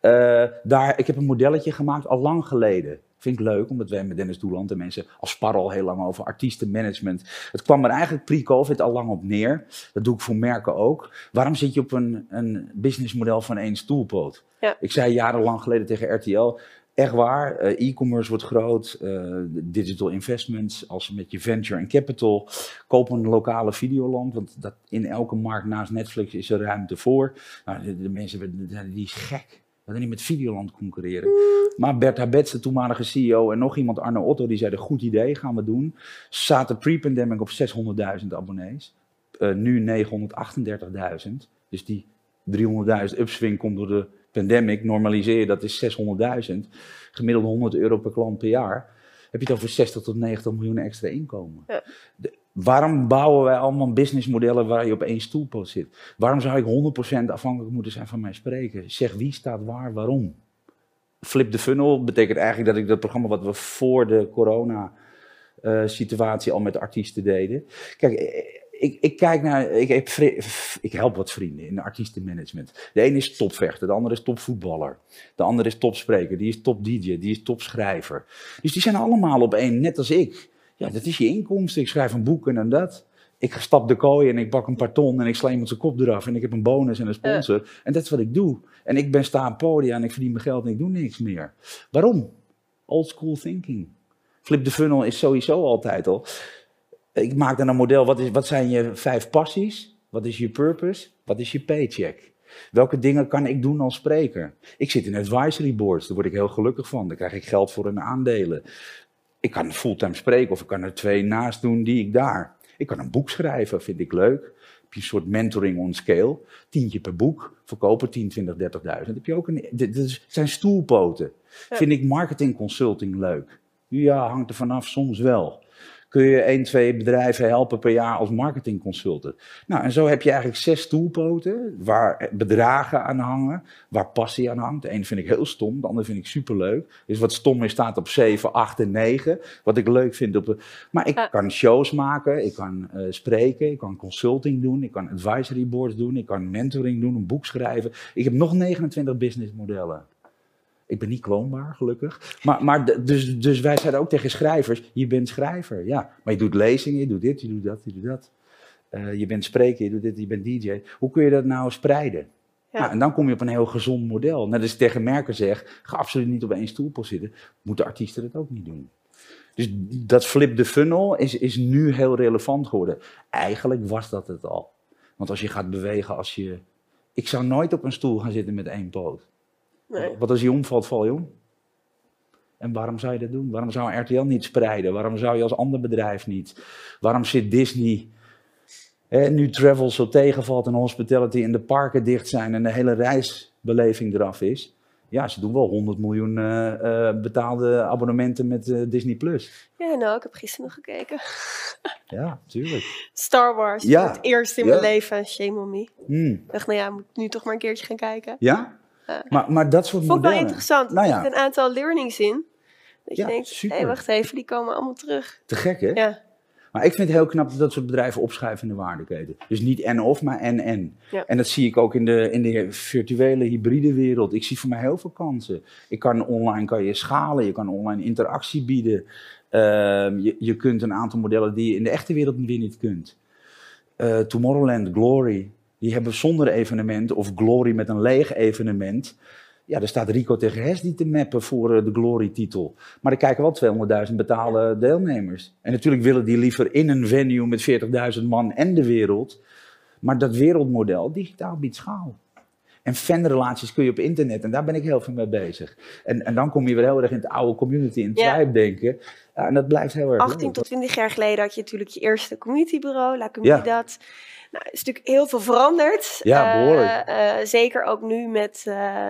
Eh, daar, ik heb een modelletje gemaakt al lang geleden. Vind ik leuk, omdat wij met Dennis Doeland en mensen als sparren al heel lang over artiestenmanagement. Het kwam er eigenlijk pre-COVID al lang op neer. Dat doe ik voor merken ook. Waarom zit je op een, een businessmodel van één stoelpoot? Ja. Ik zei jarenlang geleden tegen RTL, echt waar, eh, e-commerce wordt groot, eh, digital investments, als met je venture en capital, koop een lokale videoland, want dat, in elke markt naast Netflix is er ruimte voor. Nou, de, de mensen, werden- die gek. Hadden niet met Videoland concurreren. Maar Bert Habets, de toenmalige CEO, en nog iemand, Arno Otto, die zeiden: Goed idee, gaan we doen. Zaten pre-pandemic op 600.000 abonnees. Eh, nu 938.000. Dus die 300.000 upswing komt door de pandemic. Normaliseer je, dat is 600.000. Gemiddeld 100 euro per klant per jaar. Heb je het over 60 tot 90 miljoen extra inkomen. Ja. De- waarom bouwen wij allemaal businessmodellen waar je op één stoelpoot zit? Waarom zou ik 100% afhankelijk moeten zijn van mijn spreken? Zeg wie staat waar, waarom? Flip the funnel betekent eigenlijk dat ik dat programma wat we voor de corona eh, situatie al met artiesten deden. Kijk, eh, ik, ik kijk naar, ik, heb ik help wat vrienden in artiestenmanagement. De ene is topvechter, de andere is topvoetballer. De andere is topspreker, die is top DJ, die is topschrijver. Dus die zijn allemaal op één, net als ik. Ja, dat is je inkomsten. Ik schrijf een boek en dan dat. Ik stap de kooi en ik bak een paar ton en ik sla iemand zijn kop eraf en ik heb een bonus en een sponsor. En dat is wat ik doe. En ik ben staan podia en ik verdien mijn geld en ik doe niks meer. Waarom? Old school thinking. Flip the funnel is sowieso altijd al. Ik maak dan een model. Wat, is, wat zijn je vijf passies? Wat is je purpose? Wat is je paycheck? Welke dingen kan ik doen als spreker? Ik zit in advisory boards, daar word ik heel gelukkig van. Daar krijg ik geld voor in aandelen. Ik kan fulltime spreken of ik kan er twee naast doen die ik daar. Ik kan een boek schrijven, vind ik leuk. Heb je een soort mentoring on scale. Tientje per boek, verkopen 10, 20, 30.000. Heb je ook een, dit dit zijn stoelpoten. Ja. Vind ik marketing consulting leuk? Ja, hangt er vanaf, soms wel. Kun je één, twee bedrijven helpen per jaar als marketingconsultant. Nou, en zo heb je eigenlijk zes stoelpoten waar bedragen aan hangen, waar passie aan hangt. De ene vind ik heel stom, de andere vind ik superleuk. Dus wat stom is, staat op 7, 8 en 9. Wat ik leuk vind op de... Maar ik kan shows maken, ik kan eh, spreken, ik kan consulting doen, ik kan advisory boards doen, ik kan mentoring doen, een boek schrijven. Ik heb nog 29 businessmodellen. Ik ben niet kloonbaar, gelukkig. Maar, maar dus, dus wij zeiden ook tegen schrijvers, je bent schrijver. Ja, maar je doet lezingen, je doet dit, je doet dat, je doet dat. Eh, je bent spreker, je doet dit, je bent DJ. Hoe kun je dat nou spreiden? Ja. Nou, en dan kom je op een heel gezond model. Net als ik tegen merken zeg, ga absoluut niet op één stoelpost zitten. Moeten artiesten dat ook niet doen. Dus dat flip the funnel is, is nu heel relevant geworden. Eigenlijk was dat het al. Want als je gaat bewegen, als je... Ik zou nooit op een stoel gaan zitten met één poot. Nee. Wat als je omvalt, val je om. En waarom zou je dat doen? Waarom zou RTL niet spreiden? Waarom zou je als ander bedrijf niet? Waarom zit Disney, hè, nu travel zo tegenvalt en hospitality en de parken dicht zijn en de hele reisbeleving eraf is? Ja, ze doen wel 100 miljoen eh, eh, betaalde abonnementen met eh, Disney+. Plus. Ja, nou, ik heb gisteren nog gekeken. Ja, tuurlijk. Star Wars, Ja. het eerst in Ja. mijn leven. Shame on me. Ik dacht, nou ja, moet nu toch maar een keertje gaan kijken. Ja? Maar, maar dat soort Vond ik wel interessant. Nou Er ja. zitten een aantal learnings in. Dat je denkt, hé, hey, wacht even, die komen allemaal terug. Te gek, hè? Ja, Maar ik vind het heel knap dat dat soort bedrijven opschuiven in de waardeketen. Dus niet en-of, maar en-en. Ja. En dat zie ik ook in de, in de virtuele, hybride wereld. Ik zie voor mij heel veel kansen. Ik kan online kan je schalen, je kan online interactie bieden. Ehm, je, je kunt een aantal modellen die je in de echte wereld weer niet kunt. Eh, Tomorrowland, Glory, die hebben zonder evenement, of Glory met een leeg evenement. Ja, daar staat Rico tegen Hesdy te mappen voor eh, de Glory-titel. Maar er kijken wel 200.000 betaalde deelnemers. En natuurlijk willen die liever in een venue met 40.000 man en de wereld. Maar dat wereldmodel, digitaal biedt schaal. En fanrelaties kun je op internet, en daar ben ik heel veel mee bezig. En, en dan kom je weer heel erg in het oude community en Ja. tribe denken. Ja, en dat blijft heel erg 18 leuk. tot 20 jaar geleden had je natuurlijk je eerste communitybureau, La Comunidad. Nou, er is natuurlijk heel veel veranderd. Ja, Eh, behoorlijk. eh, zeker ook nu met, eh,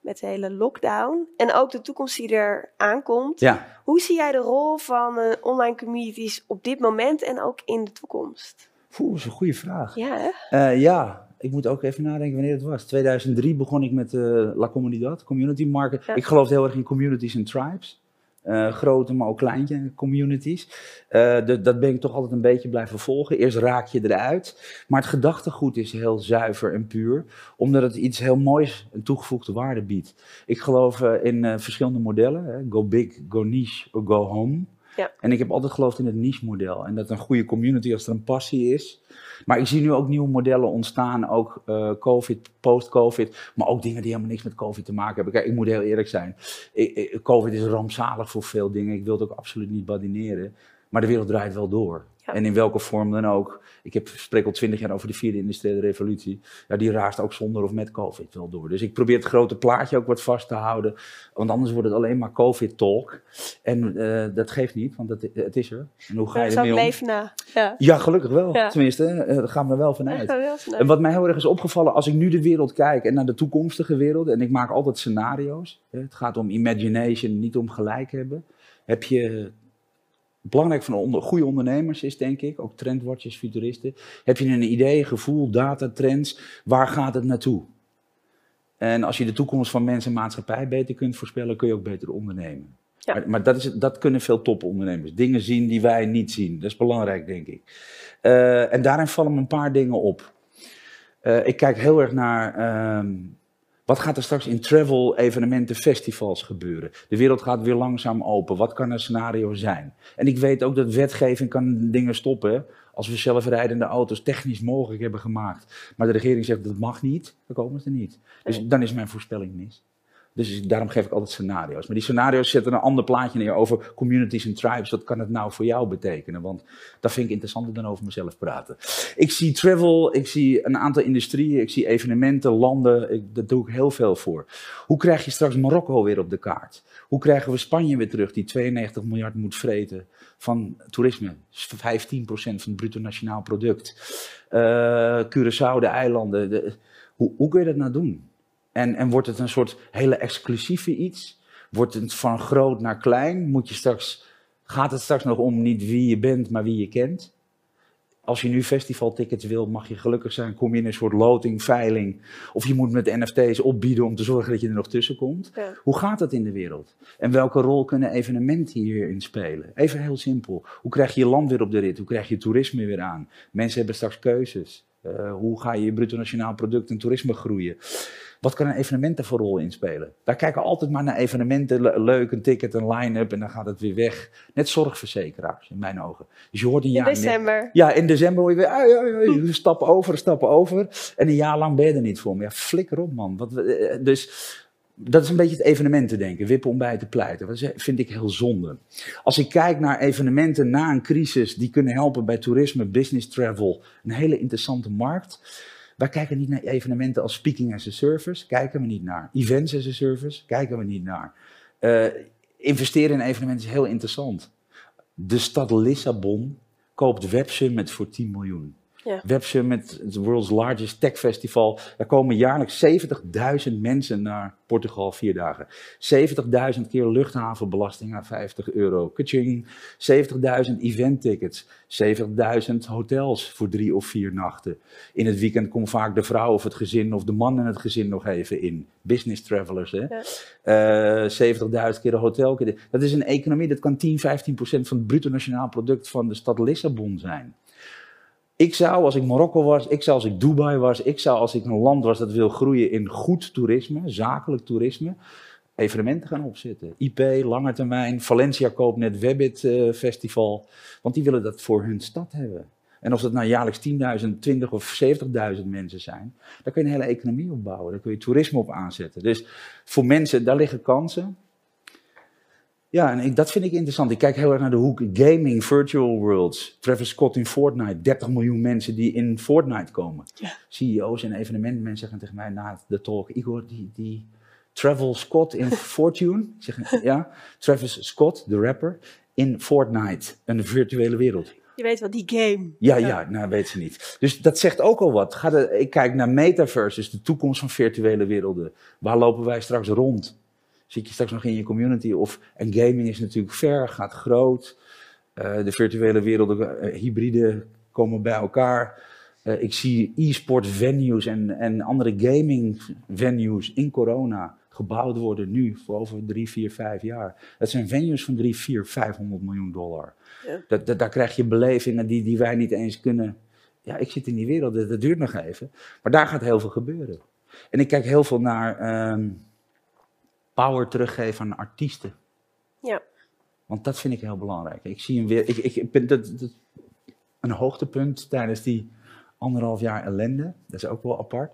met de hele lockdown. En ook de toekomst die er aankomt. Ja, Hoe zie jij de rol van eh, online communities op dit moment en ook in de toekomst? Oeh, dat is een goede vraag. Ja, hè? Eh, ja, ik moet ook even nadenken wanneer het was. 2003 begon ik met eh, La Comunidad, Community Market. Ja. Ik geloof heel erg in communities en tribes. Eh, grote, maar ook kleintje communities. Eh, dat- dat ben ik toch altijd een beetje blijven volgen. Eerst raak je eruit. Maar het gedachtegoed is heel zuiver en puur. Omdat het iets heel moois, een toegevoegde waarde biedt. Ik geloof eh, in verschillende modellen. Hè. Go big, go niche go home. Ja. En ik heb altijd geloofd in het niche-model. En dat een goede community, als er een passie is. Maar ik zie nu ook nieuwe modellen ontstaan. Ook eh, COVID, post-COVID. Maar ook dingen die helemaal niks met COVID te maken hebben. Kijk, ik moet heel eerlijk zijn. Ik- COVID is rampzalig voor veel dingen. Ik wil het ook absoluut niet badineren. Maar de wereld draait wel door. Ja. En in welke vorm dan ook. Ik heb, spreek al twintig jaar over de vierde industriële revolutie. Ja, die raast ook zonder of met COVID wel door. Dus ik probeer het grote plaatje ook wat vast te houden. Want anders wordt het alleen maar COVID-talk. En eh, dat geeft niet, want het, het is er. En hoe ga je ermee om? leven na. Ja. Ja, gelukkig wel. Ja. Tenminste, eh, daar gaan we wel vanuit. Ja, wel vanuit. En wat mij heel erg is opgevallen, als ik nu de wereld kijk en naar de toekomstige wereld, en ik maak altijd scenario's, hè, het gaat om imagination, niet om gelijk hebben, heb je, belangrijk van onder, goede ondernemers is denk ik, ook trendwatchers, futuristen, heb je een idee, gevoel, data, trends, waar gaat het naartoe? En als je de toekomst van mensen en maatschappij beter kunt voorspellen, kun je ook beter ondernemen. Ja. Maar, maar dat, is, dat kunnen veel topondernemers. Dingen zien die wij niet zien. Dat is belangrijk, denk ik. Eh, en daarin vallen me een paar dingen op. Eh, ik kijk heel erg naar ehm, wat gaat er straks in travel, evenementen, festivals gebeuren. De wereld gaat weer langzaam open. Wat kan een scenario zijn? En ik weet ook dat wetgeving kan dingen stoppen. Als we zelfrijdende auto's technisch mogelijk hebben gemaakt. Maar de regering zegt dat mag niet, dan komen ze er niet. Dus dan is mijn voorspelling mis. Dus daarom geef ik altijd scenario's. Maar die scenario's zetten een ander plaatje neer over communities en tribes. Wat kan het nou voor jou betekenen? Want dat vind ik interessanter dan over mezelf praten. Ik zie travel, ik zie een aantal industrieën, ik zie evenementen, landen. Ik, daar doe ik heel veel voor. Hoe krijg je straks Marokko weer op de kaart? Hoe krijgen we Spanje weer terug, die 92 miljard moet vreten van toerisme? 15% van het bruto nationaal product. Eh Curaçao, de eilanden. De- hoe, hoe kun je dat nou doen? En, en wordt het een soort hele exclusieve iets? Wordt het van groot naar klein? Moet je straks Gaat het straks nog om niet wie je bent, maar wie je kent? Als je nu festivaltickets wil, mag je gelukkig zijn, kom je in een soort loting, veiling. Of je moet met NFT's opbieden om te zorgen dat je er nog tussen komt. Ja. Hoe gaat dat in de wereld? En welke rol kunnen evenementen hierin spelen? Even heel simpel. Hoe krijg je je land weer op de rit? Hoe krijg je toerisme weer aan? Mensen hebben straks keuzes. Uh, hoe ga je je bruto nationaal product en toerisme groeien? Wat kan een evenement er voor rol in spelen? Wij kijken altijd maar naar evenementen, le leuk, een ticket, een line-up en dan gaat het weer weg. Net zorgverzekeraars, in mijn ogen. Dus je hoort een jaar... In december. Ja, in december hoor je weer, ah, ja, ja, ja, stap over, stap over. En een jaar lang ben je er niet voor. Maar ja, flikker op man. Wat, uh, dus dat is een beetje het evenementen denken, wippen om bij te pleiten. Dat vind ik heel zonde. Als ik kijk naar evenementen na een crisis die kunnen helpen bij toerisme, business travel, een hele interessante markt. Wij kijken niet naar evenementen als speaking as a service, kijken we niet naar. Events as a service, kijken we niet naar. Uh, investeren in evenementen is heel interessant. De stad Lissabon koopt Web Summit voor 10 miljoen. Ja. Summit, het world's largest tech festival. Daar komen jaarlijks 70.000 mensen naar Portugal, vier dagen. 70.000 keer luchthavenbelasting aan 50 euro. Kaching. 70.000 eventtickets. 70.000 hotels voor drie of vier nachten. In het weekend komt vaak de vrouw of het gezin of de man en het gezin nog even in. Business travelers, hè. Ja. Uh, 70.000 keer een hotel. Dat is een economie, dat kan 10, 15 procent van het bruto nationaal product van de stad Lissabon zijn. Ik zou, als ik Marokko was, ik zou als ik Dubai was, ik zou als ik een land was dat wil groeien in goed toerisme, zakelijk toerisme, evenementen gaan opzetten. IP, lange termijn, Valencia koopt net Webbit uh, Festival, want die willen dat voor hun stad hebben. En of dat nou jaarlijks 10.000, 20 of 70.000 mensen zijn, daar kun je een hele economie op bouwen. Daar kun je toerisme op aanzetten. Dus voor mensen, daar liggen kansen. Ja, en ik, dat vind ik interessant. Ik kijk heel erg naar de hoek gaming, virtual worlds. Travis Scott in Fortnite, 30 miljoen mensen die in Fortnite komen. Ja. CEO's en evenementmensen zeggen tegen mij na de talk, Igor, die, die Travel Scott in Fortune, ik zeg, ja, Travis Scott, de rapper, in Fortnite, een virtuele wereld. Je weet wel, die game. Ja, ja, nou weet ze niet. Dus dat zegt ook al wat. Ga de, ik kijk naar metaverse, dus de toekomst van virtuele werelden. Waar lopen wij straks rond? Zit je straks nog in je community? Of, en gaming is natuurlijk ver, gaat groot. Uh, de virtuele werelden, uh, hybride komen bij elkaar. Uh, ik zie e-sport venues en, en andere gaming venues in corona gebouwd worden nu voor over drie, vier, vijf jaar. Dat zijn venues van drie, vier, 500 miljoen dollar. Ja. Dat, dat, daar krijg je belevingen die, die wij niet eens kunnen. Ja, ik zit in die wereld, dat, dat duurt nog even. Maar daar gaat heel veel gebeuren. En ik kijk heel veel naar um, power teruggeven aan artiesten. Ja. Want dat vind ik heel belangrijk. Ik zie hem weer. Ik, ik, ik ben dat, dat, een hoogtepunt tijdens die anderhalf jaar ellende. Dat is ook wel apart.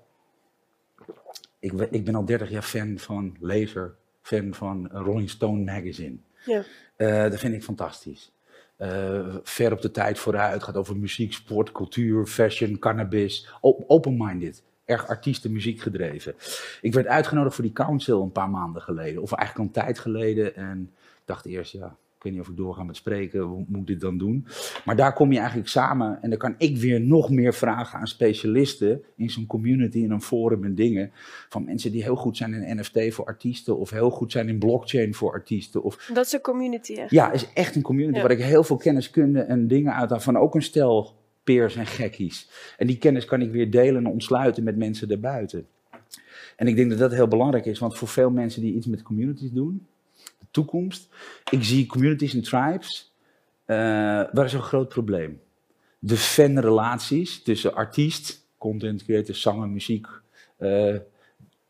Ik, ik ben al 30 jaar fan van Laser, fan van Rolling Stone Magazine. Ja. Uh, dat vind ik fantastisch. Uh, ver op de tijd vooruit, gaat over muziek, sport, cultuur, fashion, cannabis. Open-minded, erg artiesten, muziek gedreven. Ik werd uitgenodigd voor die council een paar maanden geleden, of eigenlijk al een tijd geleden. En ik dacht eerst, ja, ik weet niet of ik doorga met spreken, hoe moet ik dit dan doen? Maar daar kom je eigenlijk samen en dan kan ik weer nog meer vragen aan specialisten in zo'n community, in een forum en dingen. Van mensen die heel goed zijn in NFT voor artiesten of heel goed zijn in blockchain voor artiesten. Of, Dat is een community echt. ja, is echt een community Ja. waar ik heel veel kenniskunde en dingen uit haal van ook een stel peers en gekkies. En die kennis kan ik weer delen en ontsluiten met mensen daarbuiten. En ik denk dat dat heel belangrijk is, want voor veel mensen die iets met communities doen, de toekomst, ik zie communities en tribes, eh, waar is een groot probleem. De fanrelaties tussen artiest, content creator, zanger, muziek. eh,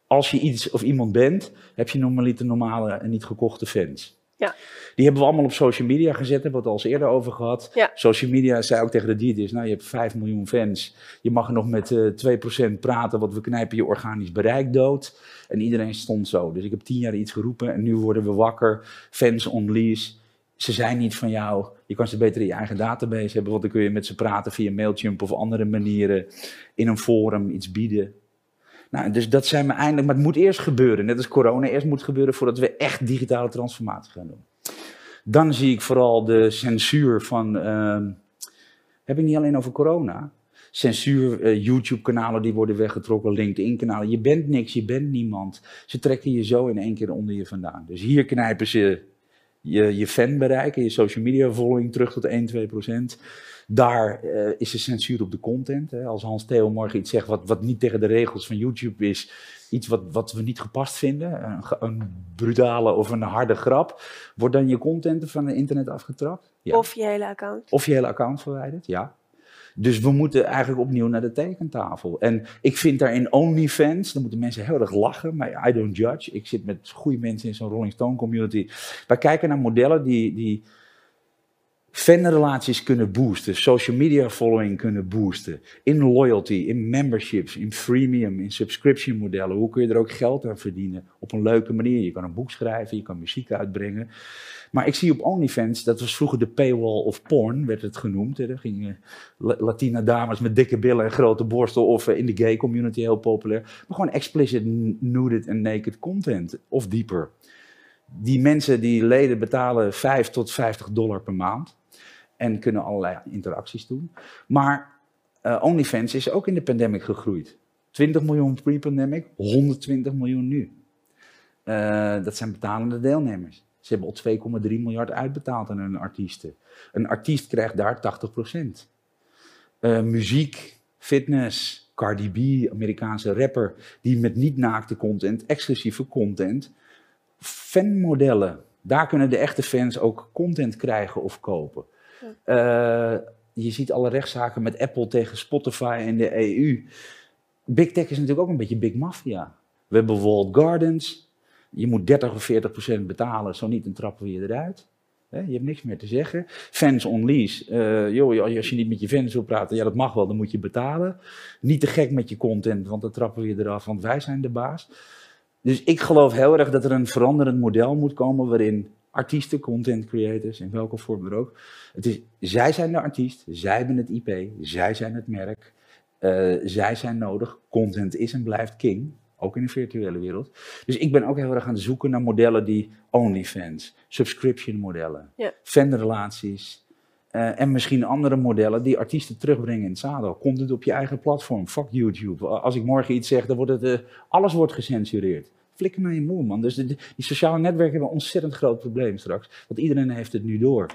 als je iets of iemand bent, heb je normaliter normale en niet gekochte fans. Ja. Die hebben we allemaal op social media gezet, hebben we het al eens eerder over gehad. Ja. Social media zei ook tegen de dieetist, nou je hebt 5 miljoen fans. Je mag er nog met eh 2% praten, want we knijpen je organisch bereik dood. En iedereen stond zo. Dus ik heb tien jaar iets geroepen en nu worden we wakker. Fans on lease. Ze zijn niet van jou. Je kan ze beter in je eigen database hebben, want dan kun je met ze praten via Mailchimp of andere manieren. In een forum iets bieden. Nou, dus dat zijn we eindelijk. Maar het moet eerst gebeuren. Net als corona eerst moet gebeuren voordat we echt digitale transformatie gaan doen. Dan zie ik vooral de censuur van. ehm, heb ik niet alleen over corona. Censuur, eh, YouTube-kanalen die worden weggetrokken, LinkedIn-kanalen. Je bent niks, je bent niemand. Ze trekken je zo in één keer onder je vandaan. Dus hier knijpen ze je, je fan bereiken, je social media following terug tot 1, 2 procent. Daar uh, is de censuur op de content. Hè. Als Hans Theo morgen iets zegt wat, wat niet tegen de regels van YouTube is, iets wat, wat we niet gepast vinden, een, een brutale of een harde grap, wordt dan je content van het internet afgetrapt? Ja. Of je hele account. Of je hele account verwijderd, ja. Dus we moeten eigenlijk opnieuw naar de tekentafel. En ik vind daar in OnlyFans, dan moeten mensen heel erg lachen, maar I don't judge. Ik zit met goede mensen in zo'n Rolling Stone community. Wij kijken naar modellen die, die fanrelaties kunnen boosten, social media following kunnen boosten, in loyalty, in memberships, in freemium, in subscription modellen. Hoe kun je er ook geld aan verdienen? Op een leuke manier. Je kan een boek schrijven, je kan muziek uitbrengen. Maar ik zie op OnlyFans, dat was vroeger de paywall of porn, werd het genoemd. Er gingen Latina dames met dikke billen en grote borsten, of eh, in de gay community heel populair. Maar gewoon explicit nuded en naked content, of dieper. Die mensen, die leden betalen 5 tot 50 dollar per maand. En kunnen allerlei interacties doen. Maar uh, OnlyFans is ook in de pandemic gegroeid. 20 miljoen pre-pandemic, 120 miljoen nu. Uh, dat zijn betalende deelnemers. Ze hebben al 2,3 miljard uitbetaald aan hun artiesten. Een artiest krijgt daar 80%. Uh, eh, muziek, fitness, Cardi B, Amerikaanse rapper, die met niet-naakte content, exclusieve content, fanmodellen. Daar kunnen de echte fans ook content krijgen of kopen. Uh, je ziet alle rechtszaken met Apple tegen Spotify en de EU. Big Tech is natuurlijk ook een beetje Big Mafia. We hebben Walled Gardens, je moet 30 of 40 procent betalen, zo niet, dan trappen we je eruit. je hebt niks meer te zeggen. Fans on lease. Uh, joh, als je niet met je fans wil praten, ja, dat mag wel, dan moet je betalen. Niet te gek met je content, want dan trappen we je eraf, want wij zijn de baas. Dus ik geloof heel erg dat er een veranderend model moet komen waarin artiesten, content creators, in welke vorm er ook. Het is, zij zijn de artiest, zij hebben het IP, zij zijn het merk, uh, zij zijn nodig. Content is en blijft king. Ook in de virtuele wereld. Dus ik ben ook heel erg aan het zoeken naar modellen die OnlyFans, subscription modellen, ja. fanrelaties. Uh, en misschien andere modellen die artiesten terugbrengen in het zadel. Content op je eigen platform. Fuck YouTube. Als ik morgen iets zeg, dan wordt het. Uh, alles wordt gecensureerd. Flikker naar je moe, man. Dus die sociale netwerken hebben een ontzettend groot probleem straks. Want iedereen heeft het nu door.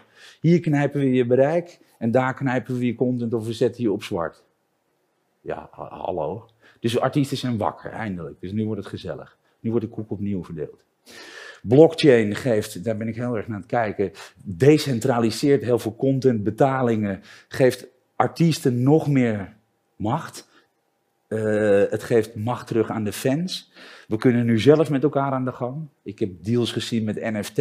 Hier knijpen we je bereik en daar knijpen we je content of we zetten je op zwart. Ja, hallo. Dus artiesten zijn wakker, eindelijk. Dus nu wordt het gezellig. Nu wordt de koek opnieuw verdeeld. Blockchain geeft, daar ben ik heel erg naar het kijken, decentraliseert heel veel content, betalingen, geeft artiesten nog meer macht. Uh, het geeft macht terug aan de fans. We kunnen nu zelf met elkaar aan de gang. Ik heb deals gezien met NFT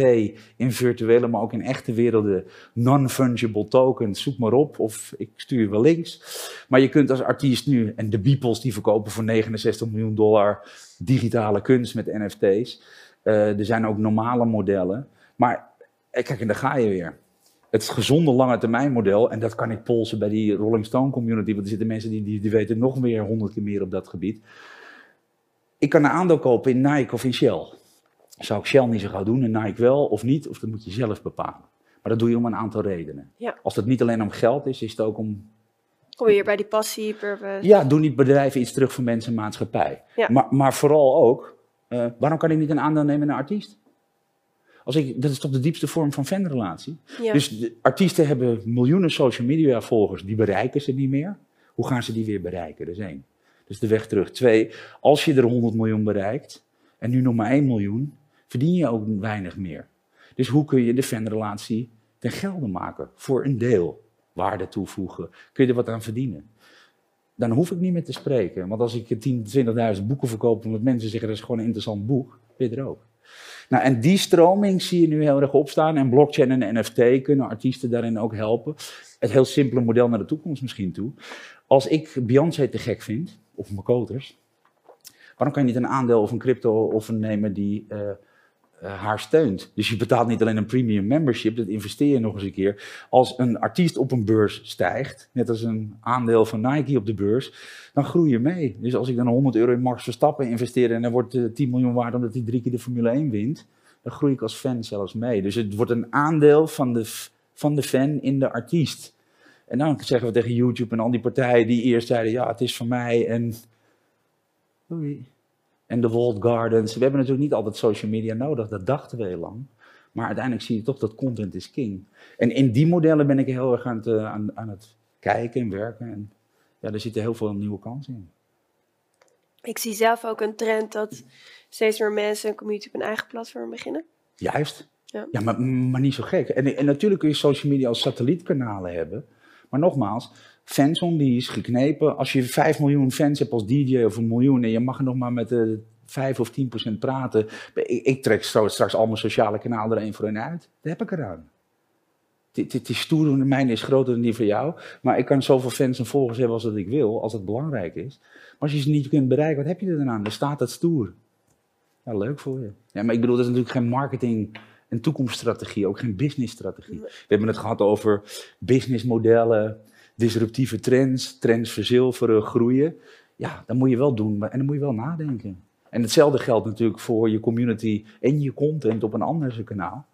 in virtuele, maar ook in echte werelden. Non-fungible tokens, zoek maar op of ik stuur wel links. Maar je kunt als artiest nu, en de Beeples die verkopen voor 69 miljoen dollar digitale kunst met NFT's. Uh, er zijn ook normale modellen. Maar eh, kijk, en daar ga je weer het gezonde lange termijn model, en dat kan ik polsen bij die Rolling Stone community, want er zitten mensen die, die, die weten nog meer honderd keer meer op dat gebied. Ik kan een aandeel kopen in Nike of in Shell. Zou ik Shell niet zo gauw doen en Nike wel of niet, of dat moet je zelf bepalen. Maar dat doe je om een aantal redenen. Ja. Als het niet alleen om geld is, is het ook om Kom je hier bij die passie, purpose? Ja, doen die bedrijven iets terug voor mensen en maatschappij. Ja. Maar, maar vooral ook, uh, waarom kan ik niet een aandeel nemen in een artiest? Als ik, dat is toch de diepste vorm van fanrelatie? Ja. Dus de artiesten hebben miljoenen social media volgers, die bereiken ze niet meer. Hoe gaan ze die weer bereiken? Dat is één. Dus de weg terug. Twee, als je er 100 miljoen bereikt en nu nog maar 1 miljoen, verdien je ook weinig meer. Dus hoe kun je de fanrelatie ten gelde maken? Voor een deel. Waarde toevoegen. Kun je er wat aan verdienen? Dan hoef ik niet meer te spreken. Want als ik 10, 20.000 boeken verkoop omdat mensen zeggen dat is gewoon een interessant boek, ben je er ook. Nou, en die stroming zie je nu heel erg opstaan. En blockchain en NFT kunnen artiesten daarin ook helpen. Het heel simpele model naar de toekomst misschien toe. Als ik Beyoncé te gek vind, of mijn waarom kan je niet een aandeel of een crypto of een nemen die uh, uh, haar steunt? Dus je betaalt niet alleen een premium membership, dat investeer je nog eens een keer. Als een artiest op een beurs stijgt, net als een aandeel van Nike op de beurs, dan groei je mee. Dus als ik dan 100 euro in Max Verstappen investeer en dan wordt uh, 10 miljoen waard omdat hij drie keer de Formule 1 wint, dan groei ik als fan zelfs mee. Dus het wordt een aandeel van de, van de fan in de artiest. En dan zeggen we tegen YouTube en al die partijen die eerst zeiden, ja, het is van mij en... En de walled gardens. We hebben natuurlijk niet altijd social media nodig, dat dachten we heel lang. Maar uiteindelijk zie je toch dat content is king. En in die modellen ben ik heel erg aan het, eh, aan, aan het kijken en werken. En ja, er zitten heel veel nieuwe kansen in. Ik zie zelf ook een trend dat steeds meer mensen een community op een eigen platform beginnen. Juist. Ja. Ja, maar, maar niet zo gek. En, en natuurlijk kun je social media als satellietkanalen hebben. Maar nogmaals, fans on lease, geknepen. Als je 5 miljoen fans hebt als DJ of een miljoen en je mag nog maar met de 5 of 10 procent praten. Ik, ik trek straks, straks al mijn sociale kanalen er één voor één uit. Daar heb ik eraan. Het- Het is stoer, mijne is groter dan die van jou. Maar ik kan zoveel fans en volgers hebben als dat ik wil, als het belangrijk is. Maar als je ze niet kunt bereiken, wat heb je er dan aan? Dan staat het stoer. Ja, leuk voor je. Ja, maar ik bedoel, dat is natuurlijk geen marketing en toekomststrategie, ook geen businessstrategie. We hebben het gehad over businessmodellen, disruptieve trends, trends verzilveren, groeien. Ja, dat moet je wel doen en dan moet je wel nadenken. En hetzelfde geldt natuurlijk voor je community en je content op een ander kanaal.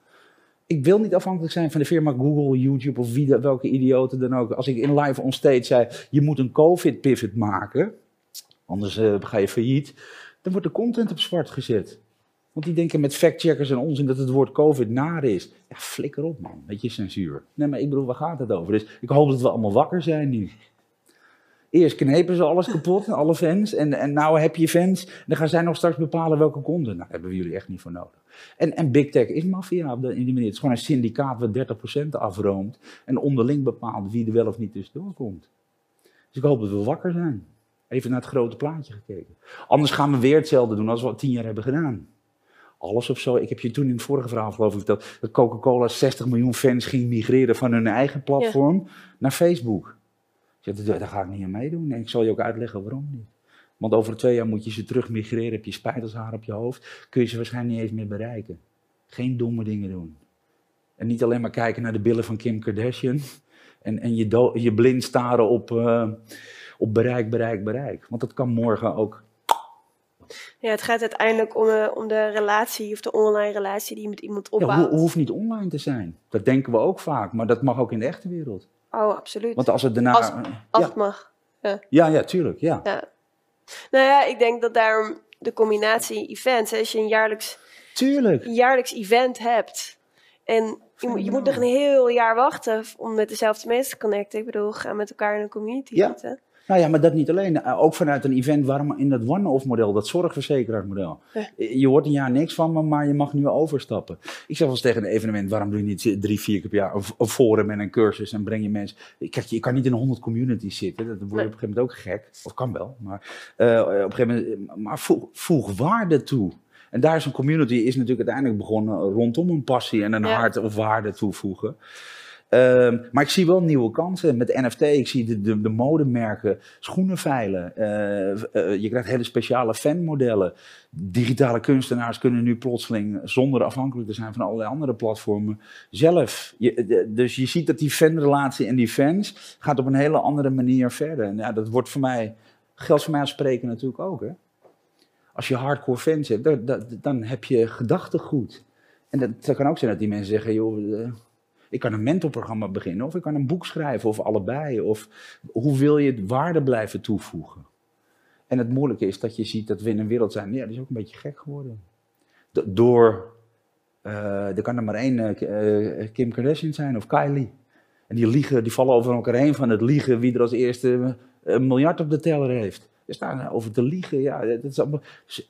Ik wil niet afhankelijk zijn van de firma Google, YouTube of wie, welke idioten dan ook. Als ik in live on stage zei, je moet een COVID-pivot maken, anders eh, ga je failliet, dan wordt de content op zwart gezet. Want die denken met factcheckers en onzin dat het woord COVID naar is. Ja, flikker op man, met je censuur. Nee, maar ik bedoel, waar gaat het over? Dus ik hoop dat we allemaal wakker zijn nu. Eerst knepen ze alles kapot, alle fans. En, en nou heb je fans. Dan gaan zij nog straks bepalen welke content. Nou, hebben we jullie echt niet voor nodig. En, en Big Tech is maffia in die manier. Het is gewoon een syndicaat wat 30% afroomt. En onderling bepaalt wie er wel of niet tussendoor komt. Dus ik hoop dat we wakker zijn. Even naar het grote plaatje gekeken. Anders gaan we weer hetzelfde doen als we al tien jaar hebben gedaan. Alles of zo. Ik heb je toen in het vorige verhaal geloof ik verteld dat Coca-Cola 60 miljoen fans ging migreren van hun eigen platform naar Facebook. Zei, daar ga ik niet aan meedoen. En ik zal je ook uitleggen waarom niet. Want over twee jaar moet je ze terug migreren, heb je spijt als haar op je hoofd, kun je ze waarschijnlijk niet eens meer bereiken. Geen domme dingen doen. En niet alleen maar kijken naar de billen van Kim Kardashian en, en je, do- je blind staren op, eh, op bereik, bereik, bereik. Want dat kan morgen ook. Ja, het gaat uiteindelijk om, eh, om de relatie of de online relatie die je met iemand Ja, opbouwt. ho- hoeft niet online te zijn. Dat denken we ook vaak, maar dat mag ook in de echte wereld. Oh, absoluut. Want als het daarna. Als- Als ja, het mag. ja, ja, tuurlijk. Ja. Ja. Nou ja, ik denk dat daarom de combinatie events, hè, als je een jaarlijks, Tuurlijk. een jaarlijks event hebt en je, moet- je moet nog een heel jaar wachten om met dezelfde mensen te connecten. Ik bedoel, ga met elkaar in een community Ja. zitten. Nou ja, maar dat niet alleen. Eh, Ook vanuit een event, waarom in dat one-off model, dat zorgverzekeraarmodel. Ja. Eh, Je hoort een jaar niks van me, maar je mag nu overstappen. Ik zeg wel eens tegen een evenement, waarom doe je niet drie, vier keer per jaar een, forum en een cursus en breng je mensen... Kijk, je kan niet in honderd communities zitten, dat word je op een gegeven moment ook gek. Of kan wel, maar eh, op een gegeven moment... Maar voeg, voeg waarde toe. En daar is een community is natuurlijk uiteindelijk begonnen rondom een passie en een Ja. hart of waarde toevoegen. Ehm, maar ik zie wel nieuwe kansen met NFT. Ik zie de, de, de modemerken, schoenen veilen. Eh, eh, je krijgt hele speciale fanmodellen. Digitale kunstenaars kunnen nu plotseling, zonder afhankelijk te zijn van allerlei andere platformen, zelf. De- dus je ziet dat die fanrelatie en die fans gaat op een hele andere manier verder. En ja, dat wordt voor mij, geldt voor mij als spreken natuurlijk ook. Hè? Als je hardcore fans hebt, dan, dan, heb je gedachtegoed. En dat, kan ook zijn dat die mensen zeggen, joh, eh, ik kan een mentorprogramma beginnen, of ik kan een boek schrijven, of allebei. Of hoe wil je waarde blijven toevoegen? En het moeilijke is dat je ziet dat we in een wereld zijn, ja, die is ook een beetje gek geworden. Do- door, eh, er kan er maar één eh, eh, Kim Kardashian zijn of Kylie. En die liegen, die vallen over elkaar heen van het liegen wie er als eerste een miljard op de teller heeft. Er staan over te liegen, ja, dat is, allemaal,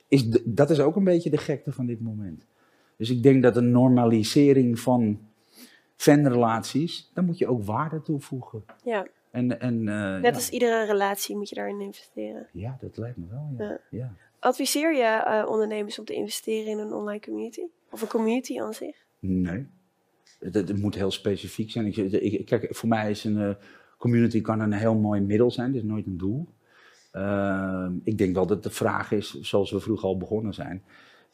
is, dat is ook een beetje de gekte van dit moment. Dus ik denk dat een normalisering van fanrelaties, dan moet je ook waarde toevoegen. Ja, En, en, eh, net ja. als iedere relatie moet je daarin investeren. ja, dat lijkt me wel. Ja. Ja. Ja. Adviseer je eh, ondernemers om te investeren in een online community? Of een community aan zich? Nee. Het, moet heel specifiek zijn. Ik, ik, kijk, voor mij is een eh, community kan een heel mooi middel zijn, is nooit een doel. Ehm, ik denk wel dat de vraag is, zoals we vroeger al begonnen zijn.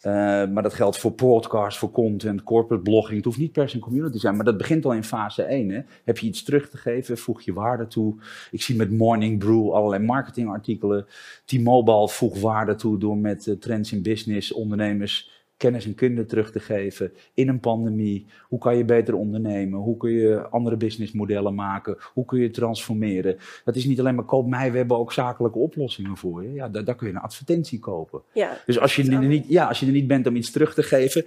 Eh, maar dat geldt voor podcasts, voor content, corporate blogging. Het hoeft niet per se een community te zijn, maar dat begint al in fase 1. Hè. Heb je iets terug te geven, voeg je waarde toe. Ik zie met Morning Brew allerlei marketingartikelen. T-Mobile voegt waarde toe door met eh, trends in business, ondernemers kennis en kunde terug te geven in een pandemie. Hoe kan je beter ondernemen? Hoe kun je andere businessmodellen maken? Hoe kun je transformeren? Dat is niet alleen maar koop mij, we hebben ook zakelijke oplossingen voor je. Ja, daar, daar kun je een advertentie kopen. Ja, Dus als je, er niet, ja, als je er niet bent om iets terug te geven,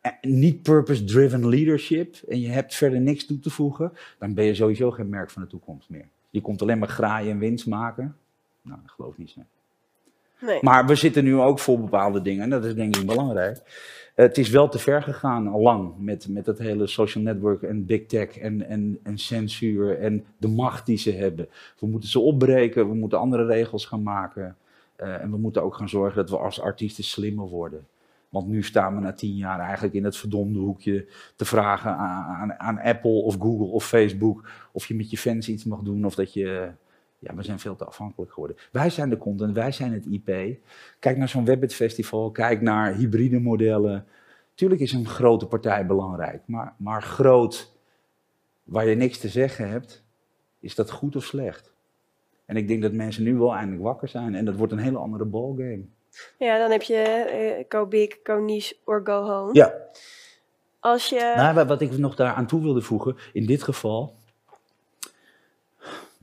eh, niet purpose-driven leadership en je hebt verder niks toe te voegen, dan ben je sowieso geen merk van de toekomst meer. Je komt alleen maar graaien en winst maken. Nou, dat geloof ik niet. Maar we zitten nu ook voor bepaalde dingen, en dat is denk ik belangrijk. Het is wel te ver gegaan al lang met, met dat hele social network en big tech en, en, en censuur en de macht die ze hebben. We moeten ze opbreken, we moeten andere regels gaan maken. eh, en we moeten ook gaan zorgen dat we als artiesten slimmer worden. Want nu staan we na tien jaar eigenlijk in het verdomde hoekje te vragen aan, aan, aan Apple of Google of Facebook of je met je fans iets mag doen of dat je... Ja, we zijn veel te afhankelijk geworden. Wij zijn de content, wij zijn het IP. Kijk naar zo'n Webbit Festival, kijk naar hybride modellen. Tuurlijk is een grote partij belangrijk, maar, maar groot waar je niks te zeggen hebt, is dat goed of slecht? En ik denk dat mensen nu wel eindelijk wakker zijn en dat wordt een hele andere ballgame. Ja, dan heb je eh, go big, go niche or go home. Ja, Als je... Nou, wa- wat ik nog daar aan toe wilde voegen, in dit geval,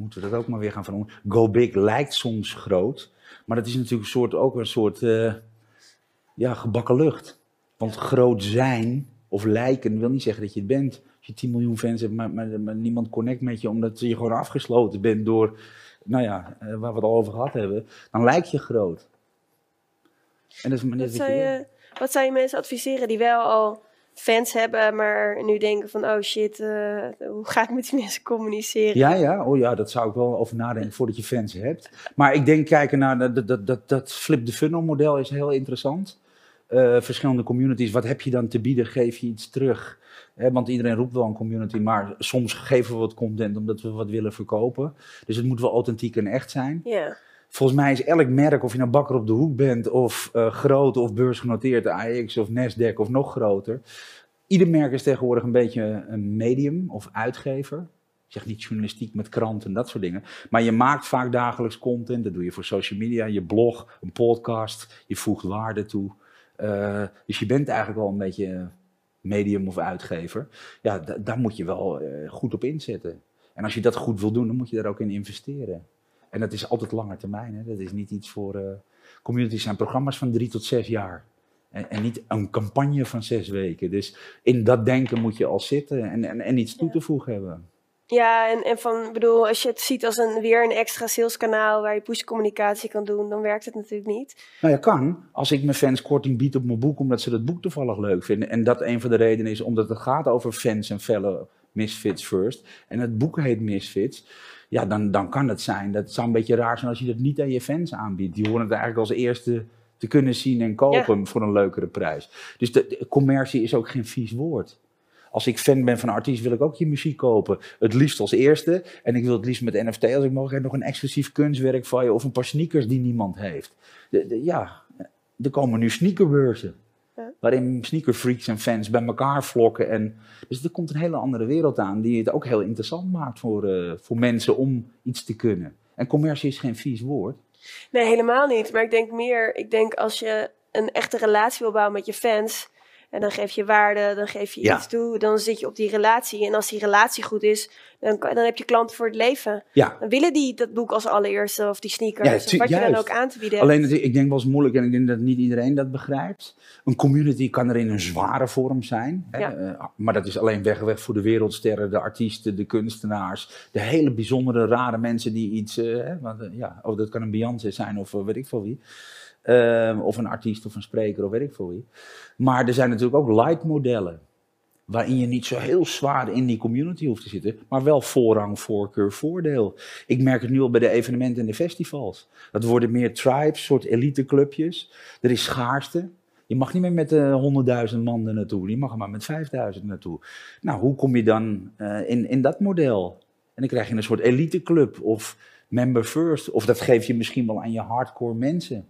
moeten we dat ook maar weer gaan veranderen. Go big lijkt soms groot, maar dat is natuurlijk een soort, ook een soort eh, ja, gebakken lucht. Want groot zijn of lijken wil niet zeggen dat je het bent. Als je 10 miljoen fans hebt, maar, maar, maar niemand connect met je omdat je gewoon afgesloten bent door, nou ja, eh, waar we het al over gehad hebben, dan lijk je groot. En dat is maar net Wat wat zou, je wil. je, wat zou je mensen adviseren die wel al fans hebben, maar nu denken van, oh shit, eh, hoe ga ik met die mensen communiceren? Ja, ja, oh ja, dat zou ik wel over nadenken voordat je fans hebt. Maar ik denk kijken naar dat, dat- dat, dat, flip the funnel model is heel interessant. Eh, verschillende communities, wat heb je dan te bieden? Geef je iets terug? Want iedereen roept wel een community, maar soms geven we wat content omdat we wat willen verkopen. Dus het moet wel authentiek en echt zijn. Ja. Volgens mij is elk merk, of je nou bakker op de hoek bent, of eh, groot of beursgenoteerd, AX of Nasdaq of nog groter. Ieder merk is tegenwoordig een beetje een medium of uitgever. Ik zeg niet journalistiek met kranten en dat soort dingen. Maar je maakt vaak dagelijks content. Dat doe je voor social media, je blog, een podcast. Je voegt waarde toe. Eh, dus je bent eigenlijk wel een beetje medium of uitgever. Ja, da- daar moet je wel eh, goed op inzetten. En als je dat goed wil doen, dan moet je daar ook in investeren. En dat is altijd lange termijn. Hè? Dat is niet iets voor. eh communities zijn programma's van drie tot zes jaar. En, en niet een campagne van zes weken. Dus in dat denken moet je al zitten en, en, en iets toe te voegen hebben. Ja, en, en van, bedoel, als je het ziet als een, weer een extra saleskanaal waar je pushcommunicatie kan doen, dan werkt het natuurlijk niet. Nou ja, kan. Als ik mijn fans korting bied op mijn boek, omdat ze dat boek toevallig leuk vinden. En dat een van de redenen is omdat het gaat over fans en felle Misfits First. En het boek heet Misfits. Ja, dan, dan kan het zijn. Dat zou een beetje raar zijn als je dat niet aan je fans aanbiedt. Die horen het eigenlijk als eerste te kunnen zien en kopen voor een leukere prijs. Dus de, de commercie is ook geen vies woord. Als ik fan ben van een artiest, wil ik ook je muziek kopen. Het liefst als eerste. En ik wil het liefst met NFT, als ik mogelijk heb, nog een exclusief kunstwerk van je. Of een paar sneakers die niemand heeft. De, de- ja, er komen nu sneakerbeurzen. Waarin sneakerfreaks en fans bij elkaar vlokken. En, dus er komt een hele andere wereld aan. Die het ook heel interessant maakt voor, eh, voor mensen om iets te kunnen. En commercie is geen vies woord. Nee, helemaal niet. Maar ik denk meer, ik denk als je een echte relatie wil bouwen met je fans, en dan geef je waarde, dan geef je Ja. iets toe, dan zit je op die relatie. En als die relatie goed is, dan, dan heb je klanten voor het leven. Ja, Dan willen die dat boek als allereerste, of die sneakers, Ja, of wat je dan ook aan te bieden hebt. Alleen, het- ik denk wel eens moeilijk en ik denk dat niet iedereen dat begrijpt. Een community kan er in een zware vorm zijn. Hè? Ja. eh, maar dat is alleen weg, weg voor de wereldsterren, de artiesten, de kunstenaars. De hele bijzondere, rare mensen die iets... hè, want, eh, ja, oh, dat kan een Beyoncé zijn of weet ik veel wie. Ehm, of een artiest of een spreker of weet ik veel. Maar er zijn natuurlijk ook light modellen. Waarin je niet zo heel zwaar in die community hoeft te zitten, maar wel voorrang, voorkeur, voordeel. Ik merk het nu al bij de evenementen en de festivals. Dat worden meer tribes, soort eliteclubjes. Er is schaarste. Je mag niet meer met eh 100.000 man er naartoe, je mag er maar met 5.000 naartoe. Nou, hoe kom je dan eh, in, in dat model? En dan krijg je een soort eliteclub of member first. Of dat geef je misschien wel aan je hardcore mensen.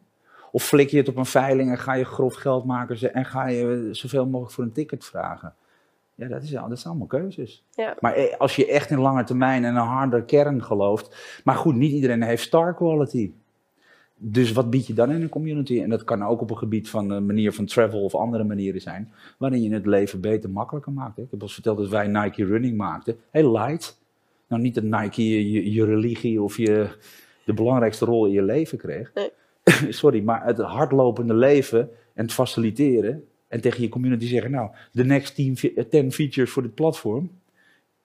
Of flik je het op een veiling en ga je grof geld maken en ga je zoveel mogelijk voor een ticket vragen. Ja, dat, is, dat zijn allemaal keuzes. Ja. Maar eh, als je echt in lange termijn en een harde kern gelooft. Maar goed, niet iedereen heeft star quality. Dus wat bied je dan in een community? En dat kan ook op een gebied van een manier van travel of andere manieren zijn. Waarin je het leven beter, makkelijker maakt. Ik heb al eens verteld dat wij Nike Running maakten. Heel light. Nou, niet dat Nike je, je, je religie of je de belangrijkste rol in je leven kreeg. Nee. Sorry, maar het hardlopende leven en het faciliteren En tegen je community zeggen, nou, de next 10 features voor dit platform.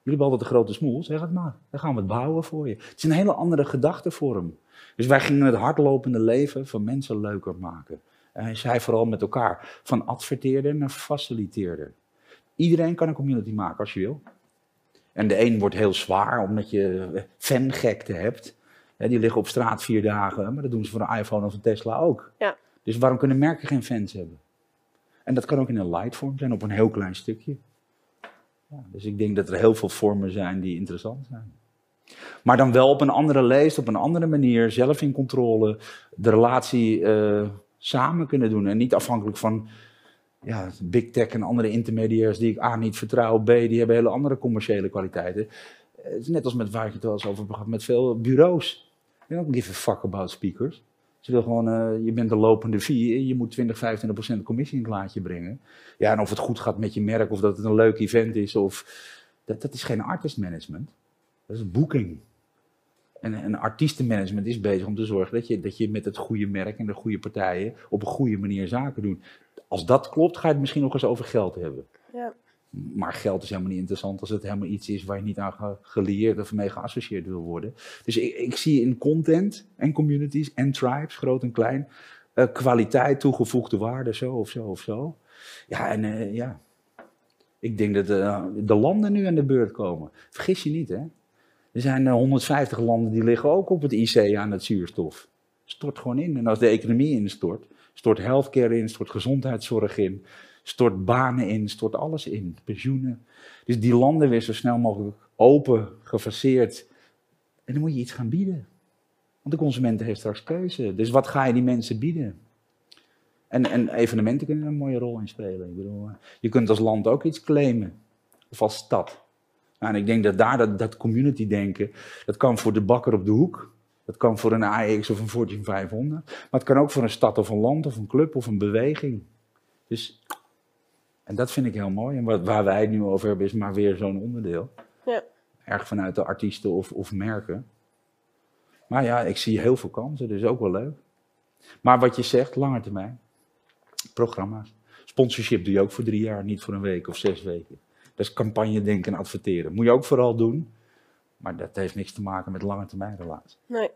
Jullie hebben altijd de grote smoel, zeg het maar. Dan gaan we het bouwen voor je. Het is een hele andere gedachtevorm. Dus wij gingen het hardlopende leven van mensen leuker maken. En zei vooral met elkaar, van adverteerder naar faciliteerder. Iedereen kan een community maken als je wil. En de een wordt heel zwaar omdat je fangekte hebt. Die liggen op straat vier dagen, maar dat doen ze voor een iPhone of een Tesla ook. Ja. Dus waarom kunnen merken geen fans hebben? En dat kan ook in een light vorm zijn, op een heel klein stukje. Ja, dus ik denk dat er heel veel vormen zijn die interessant zijn. Maar dan wel op een andere leest, op een andere manier, zelf in controle, de relatie uh, samen kunnen doen. En niet afhankelijk van ja, big tech en andere intermediairs die ik A niet vertrouw, B die hebben hele andere commerciële kwaliteiten. Het is net als met waar ik het wel eens over gehad, met veel bureaus. Je don't give a fuck about speakers. Ze wil gewoon, uh, je bent een lopende fee, je moet 20, 25 procent commissie in het laadje brengen. Ja, en of het goed gaat met je merk, of dat het een leuk event is, of... Dat, dat is geen artist management. Dat is boeking. En een artiestenmanagement is bezig om te zorgen dat je, dat je met het goede merk en de goede partijen op een goede manier zaken doet. Als dat klopt, ga je het misschien nog eens over geld hebben. Ja. Maar geld is helemaal niet interessant als het helemaal iets is waar je niet aan gelieerd of mee geassocieerd wil worden. Dus ik, ik zie in content en communities en tribes, groot en klein, uh, kwaliteit, toegevoegde waarde, zo of zo of zo. Ja, en uh, ja, ik denk dat uh, de landen nu aan de beurt komen. Vergis je niet, hè. Er zijn 150 landen die liggen ook op het IC aan het zuurstof. Stort gewoon in. En als de economie instort, stort healthcare in, stort gezondheidszorg in, stort banen in, stort alles in, pensioenen. Dus die landen weer zo snel mogelijk open, gefaseerd. En dan moet je iets gaan bieden. Want de consument heeft straks keuze. Dus wat ga je die mensen bieden? En, en evenementen kunnen er een mooie rol in spelen. Ik bedoel, je kunt als land ook iets claimen. Of als stad. Nou, en ik denk dat daar dat, dat community denken, dat kan voor de bakker op de hoek. Dat kan voor een AX of een Fortune 500. Maar het kan ook voor een stad of een land of een club of een beweging. Dus, en dat vind ik heel mooi. En wat, waar wij het nu over hebben is maar weer zo'n onderdeel. Ja. Erg vanuit de artiesten of, of merken. Maar ja, ik zie heel veel kansen, dus ook wel leuk. Maar wat je zegt, langer termijn. Programma's. Sponsorship doe je ook voor drie jaar, niet voor een week of zes weken. Dat is campagne denken en adverteren. Moet je ook vooral doen. Maar dat heeft niks te maken met lange termijn relatie. Nee.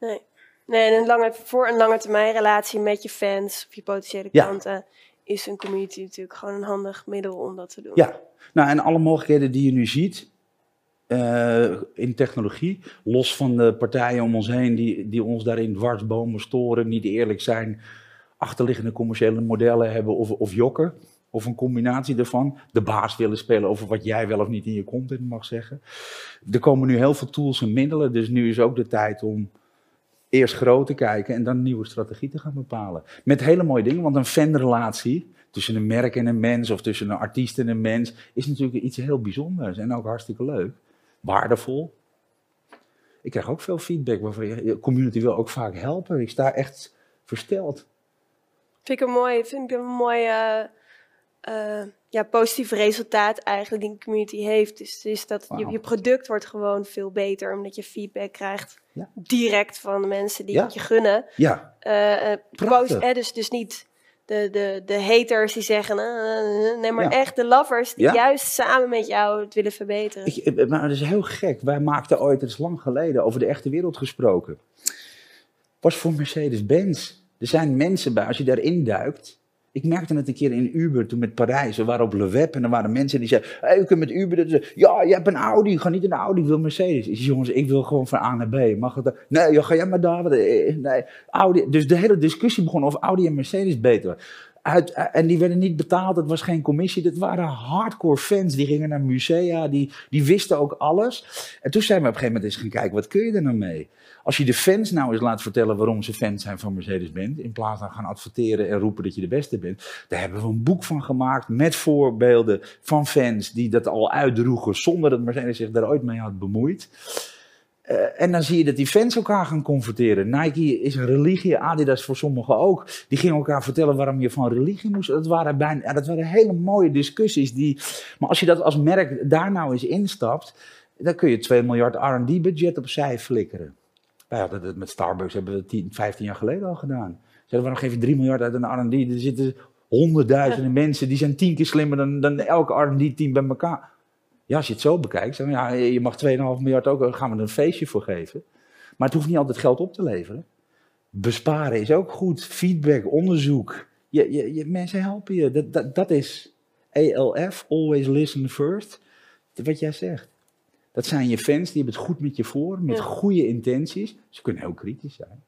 Nee. Nee, en een lange, voor een lange termijn relatie met je fans of je potentiële klanten is een community natuurlijk gewoon een handig middel om dat te doen. Ja, nou en alle mogelijkheden die je nu ziet uh, in technologie, los van de partijen om ons heen die, die ons daarin dwarsbomen storen, niet eerlijk zijn, achterliggende commerciële modellen hebben of, of jokken. Of een combinatie daarvan. De baas willen spelen over wat jij wel of niet in je content mag zeggen. Er komen nu heel veel tools en middelen. Dus nu is ook de tijd om eerst groot te kijken en dan een nieuwe strategie te gaan bepalen. Met hele mooie dingen, want een fanrelatie tussen een merk en een mens of tussen een artiest en een mens is natuurlijk iets heel bijzonders en ook hartstikke leuk. Waardevol. Ik krijg ook veel feedback waarvan je community wil ook vaak helpen. Ik sta echt versteld. Vind ik een mooi, vind ik een mooie uh, ja, positief resultaat eigenlijk die een community heeft. Dus is dat je, je, product wordt gewoon veel beter omdat je feedback krijgt direct van de mensen die het je gunnen. Ja. Uh, post, eh, dus, dus niet de, de, de haters die zeggen, nee, maar echt de lovers die juist samen met jou het willen verbeteren. Ik, maar dat is heel gek. Wij maakten ooit, het is lang geleden, over de echte wereld gesproken. Was voor Mercedes-Benz. Er zijn mensen bij, als je daarin duikt, ik merkte het een keer in Uber toen met Parijs. We waren op Le Web en er waren mensen die zeiden: hey, je kunt met Uber. ja, je hebt een Audi. Ga niet een Audi, ik wil Mercedes. Ik Jongens, ik wil gewoon van A naar B. Mag het? Nee, joh, ga jij maar daar. Eh, nee, Audi. Dus de hele discussie begon of Audi en Mercedes beter en die werden niet betaald, het was geen commissie. Dat waren hardcore fans, die gingen naar musea, die, die wisten ook alles. En toen zijn we op een gegeven moment eens gaan kijken, wat kun je er nou mee? Als je de fans nou eens laat vertellen waarom ze fans zijn van Mercedes-Benz, in plaats van gaan adverteren en roepen dat je de beste bent, daar hebben we een boek van gemaakt met voorbeelden van fans die dat al uitdroegen zonder dat Mercedes zich daar ooit mee had bemoeid. Uh, en dan zie je dat die fans elkaar gaan confronteren. Nike is een religie, Adidas voor sommigen ook. Die gingen elkaar vertellen waarom je van religie moest. Dat waren, bijna, ja, dat waren hele mooie discussies. Die, maar als je dat als merk daar nou eens instapt, dan kun je 2 miljard RD-budget opzij flikkeren. Nou ja, dat, met Starbucks hebben we 10, 15 jaar geleden al gedaan. Zeiden, waarom geef je 3 miljard uit een R&D? Er zitten honderdduizenden mensen, die zijn tien keer slimmer dan, dan elke R&D-team bij elkaar. Ja, als je het zo bekijkt, dan, ja, je mag 2,5 miljard ook, daar gaan we er een feestje voor geven. Maar het hoeft niet altijd geld op te leveren. Besparen is ook goed. Feedback, onderzoek. Je, je, je, mensen helpen je. Dat, dat, dat is ALF, always listen first. Wat jij zegt. Dat zijn je fans, die hebben het goed met je voor, met Ja. goede intenties. Ze kunnen heel kritisch zijn.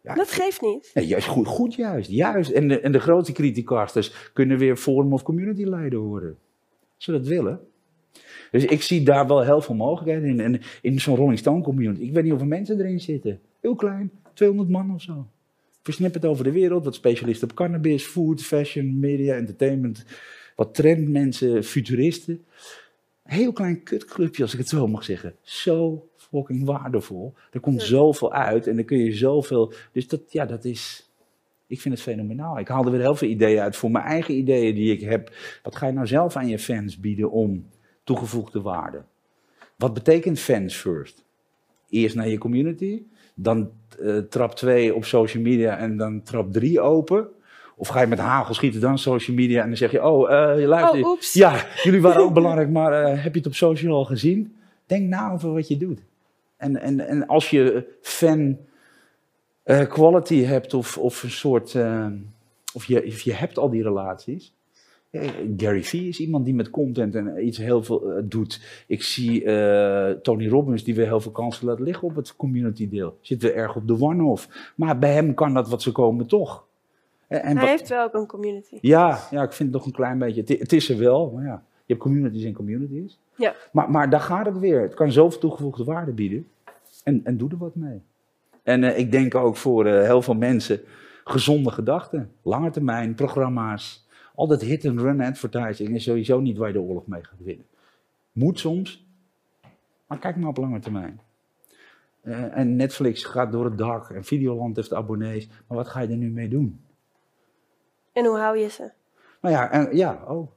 Ja, Dat geeft niet. Nee, juist goed, goed juist, juist. En de, en de grote criticasters kunnen weer forum of community leider worden. Als ze dat willen. Dus ik zie daar wel heel veel mogelijkheden in. En in zo'n Rolling Stone community, ik weet niet hoeveel mensen erin zitten. Heel klein, 200 man of zo. Versnipperd over de wereld, wat specialisten op cannabis, food, fashion, media, entertainment. Wat trendmensen, futuristen. Heel klein kutclubje, als ik het zo mag zeggen. Zo fucking waardevol. Er komt Ja. zoveel uit en dan kun je zoveel... Dus dat, ja, dat is... Ik vind het fenomenaal. Ik haal er weer heel veel ideeën uit voor mijn eigen ideeën die ik heb. Wat ga je nou zelf aan je fans bieden om toegevoegde waarde? Wat betekent fans first? Eerst naar je community, dan eh, trap 2 op social media en dan trap 3 open. Of ga je met hagel schieten dan social media en dan zeg je, oh, eh, je luistert. Oh. Ja, jullie waren ook belangrijk, maar eh, heb je het op social al gezien? Denk na over wat je doet. En, en, en als je fan quality hebt of, of een soort, of, je, of je hebt al die relaties. Ja, Gary Vee is iemand die met content en iets heel veel eh, doet. Ik zie eh, Tony Robbins die weer heel veel kansen laat liggen op het community deel. Zit weer erg op de one-off. Maar bij hem kan dat wat ze komen toch. En, en Hij wat- heeft wel ook een community. ja, ja, ik vind het nog een klein beetje. Het, het is er wel, maar ja. Je hebt communities en communities. Ja. Maar, maar daar gaat het weer. Het kan zoveel toegevoegde waarde bieden. En, en doe er wat mee. En eh, ik denk ook voor eh, heel veel mensen gezonde gedachten. Lange termijn, programma's. Al dat hit-and-run advertising is sowieso niet waar je de oorlog mee gaat winnen. Moet soms, maar kijk maar op lange termijn. Eh, en Netflix gaat door het dak en Videoland heeft abonnees. Maar wat ga je er nu mee doen? En hoe hou je ze? Nou ja, en, ja, oh.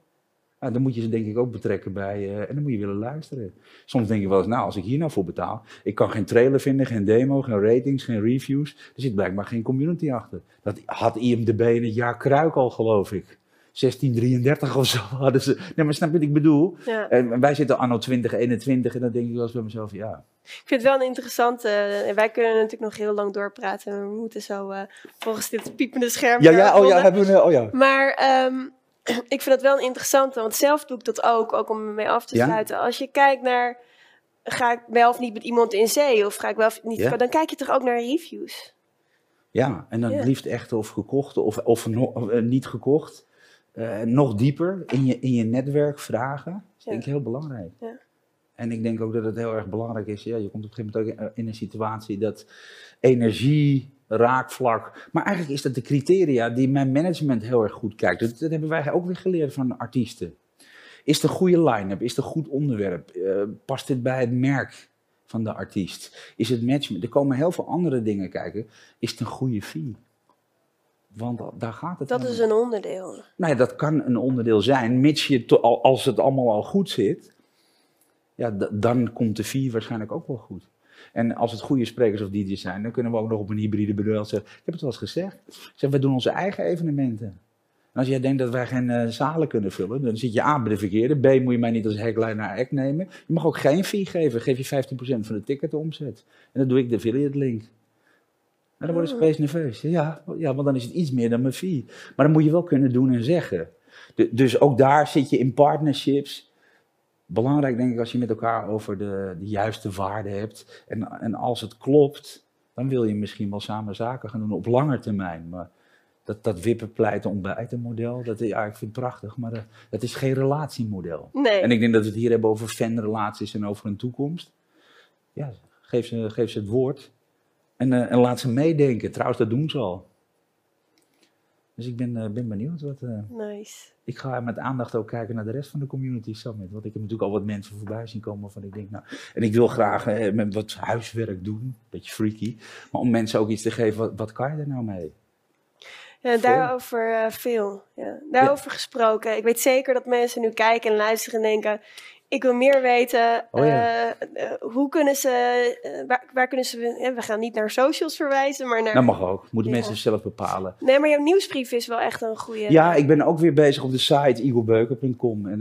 Ja, dan moet je ze denk ik ook betrekken bij, eh, en dan moet je willen luisteren. Soms denk je wel eens, nou, als ik hier nou voor betaal, ik kan geen trailer vinden, geen demo, geen ratings, geen reviews. Er zit blijkbaar geen community achter. Dat had IMDB in het jaar Kruik al, geloof ik. 1633 of zo hadden ze. Nee, maar snap je wat ik bedoel? Ja. En wij zitten anno 2021 en dan denk ik wel eens bij mezelf, ja. Ik vind het wel een interessante. en wij kunnen natuurlijk nog heel lang doorpraten. We moeten zo eh, volgens dit piepende scherm. Ja, ja, oh ja, hebben we, oh ja. Maar ehm, ik vind dat wel een interessante, want zelf doe ik dat ook, ook om ermee af te Ja? sluiten. Als je kijkt naar, ga ik wel of niet met iemand in zee, of ga ik wel of niet, Ja. dan kijk je toch ook naar reviews. Ja, en dan Ja. liefst echt of gekocht of, of no- of, eh, niet gekocht. Eh, nog dieper in je, in je netwerk vragen. Dat is Ja. denk ik heel belangrijk. Ja. En ik denk ook dat het heel erg belangrijk is. Ja, je komt op een gegeven moment ook in- een situatie dat energie, raakvlak. Maar eigenlijk is dat de criteria die mijn management heel erg goed kijkt. Dat, dat hebben wij ook weer geleerd van artiesten. Is het een goede line-up? Is het een goed onderwerp? Eh, past dit bij het merk van de artiest? Is het matchment? Er komen heel veel andere dingen kijken. Is het een goede fee? Want daar gaat het Dat om. is een onderdeel. Nou ja, dat kan een onderdeel zijn, mits je, to- als het allemaal al goed zit, ja, dan komt de fee waarschijnlijk ook wel goed. En als het goede sprekers of DJ's zijn, dan kunnen we ook nog op een hybride model zeggen. Ik heb het wel eens gezegd. Ik zeg, wij doen onze eigen evenementen. En als jij denkt dat wij geen eh, zalen kunnen vullen, dan zit je A bij de verkeerde. B moet je mij niet als headline naar act nemen. Je mag ook geen fee geven. Geef je 15% van de ticketomzet. En dan doe ik de affiliate link. En dan worden ze opeens nerveus. Ja, ja, want dan is het iets meer dan mijn fee. Maar dan moet je wel kunnen doen en zeggen. Du- dus ook daar zit je in partnerships. Belangrijk denk ik als je met elkaar over de, de juiste waarde hebt. En, en als het klopt, dan wil je misschien wel samen zaken gaan doen op lange termijn. Maar dat, dat wippen, pleiten, ontbijten model, dat, ja, ik vind het prachtig, maar dat, dat is geen relatiemodel. Nee. En ik denk dat we het hier hebben over fanrelaties en over een toekomst. Ja, geef ze, geef ze het woord. En, eh, en laat ze meedenken. Trouwens, dat doen ze al. Dus ik ben, eh, ben benieuwd. Wat, eh, Nice. ik ga met aandacht ook kijken naar de rest van de Community Summit. Want ik heb natuurlijk al wat mensen voorbij zien komen waarvan ik denk, nou... En ik wil graag met wat huiswerk doen. Beetje freaky. Maar om mensen ook iets te geven, wat, wat kan je er nou mee? Ja, daarover veel. Ja. Daarover gesproken. Ik weet zeker dat mensen nu kijken en luisteren en denken... Ik wil meer weten. Oh ja. eh, eh, hoe kunnen ze. eh, waar, waar kunnen ze. we gaan niet naar socials verwijzen, maar naar. Dat mag ook. Moeten Ja. mensen zelf bepalen. Nee, maar jouw nieuwsbrief is wel echt een goede. Ja, ik ben ook weer bezig op de site eaglebeuker.com. En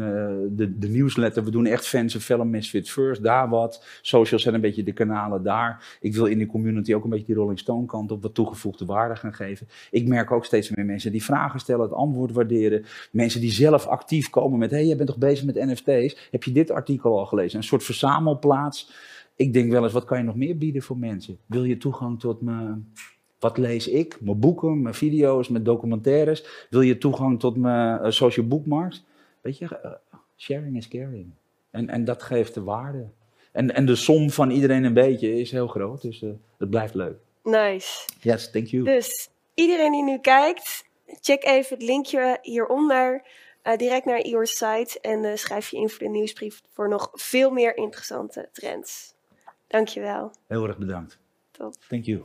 de, de nieuwsletter, we doen echt fans of film Misfit First. Daar wat. Socials zijn een beetje de kanalen daar. Ik wil in die community ook een beetje die Rolling Stone kant op wat toegevoegde waarde gaan geven. Ik merk ook steeds meer mensen die vragen stellen, het antwoord waarderen. Mensen die zelf actief komen met, hé, hey, jij bent toch bezig met NFT's? Heb je dit artikel al gelezen? Een soort verzamelplaats. Ik denk wel eens, wat kan je nog meer bieden voor mensen? Wil je toegang tot mijn... Wat lees ik? Mijn boeken, mijn video's, mijn documentaires. Wil je toegang tot mijn eh, social bookmarks? Weet je, eh, sharing is caring. En, en dat geeft de waarde. En, en de som van iedereen een beetje is heel groot, dus eh, het blijft leuk. Nice. Yes, thank you. Dus iedereen die nu kijkt, check even het linkje hieronder. Eh, direct naar Ior's site. En eh, schrijf je in voor de nieuwsbrief voor nog veel meer interessante trends. Dankjewel. Heel erg bedankt. Top. Thank you.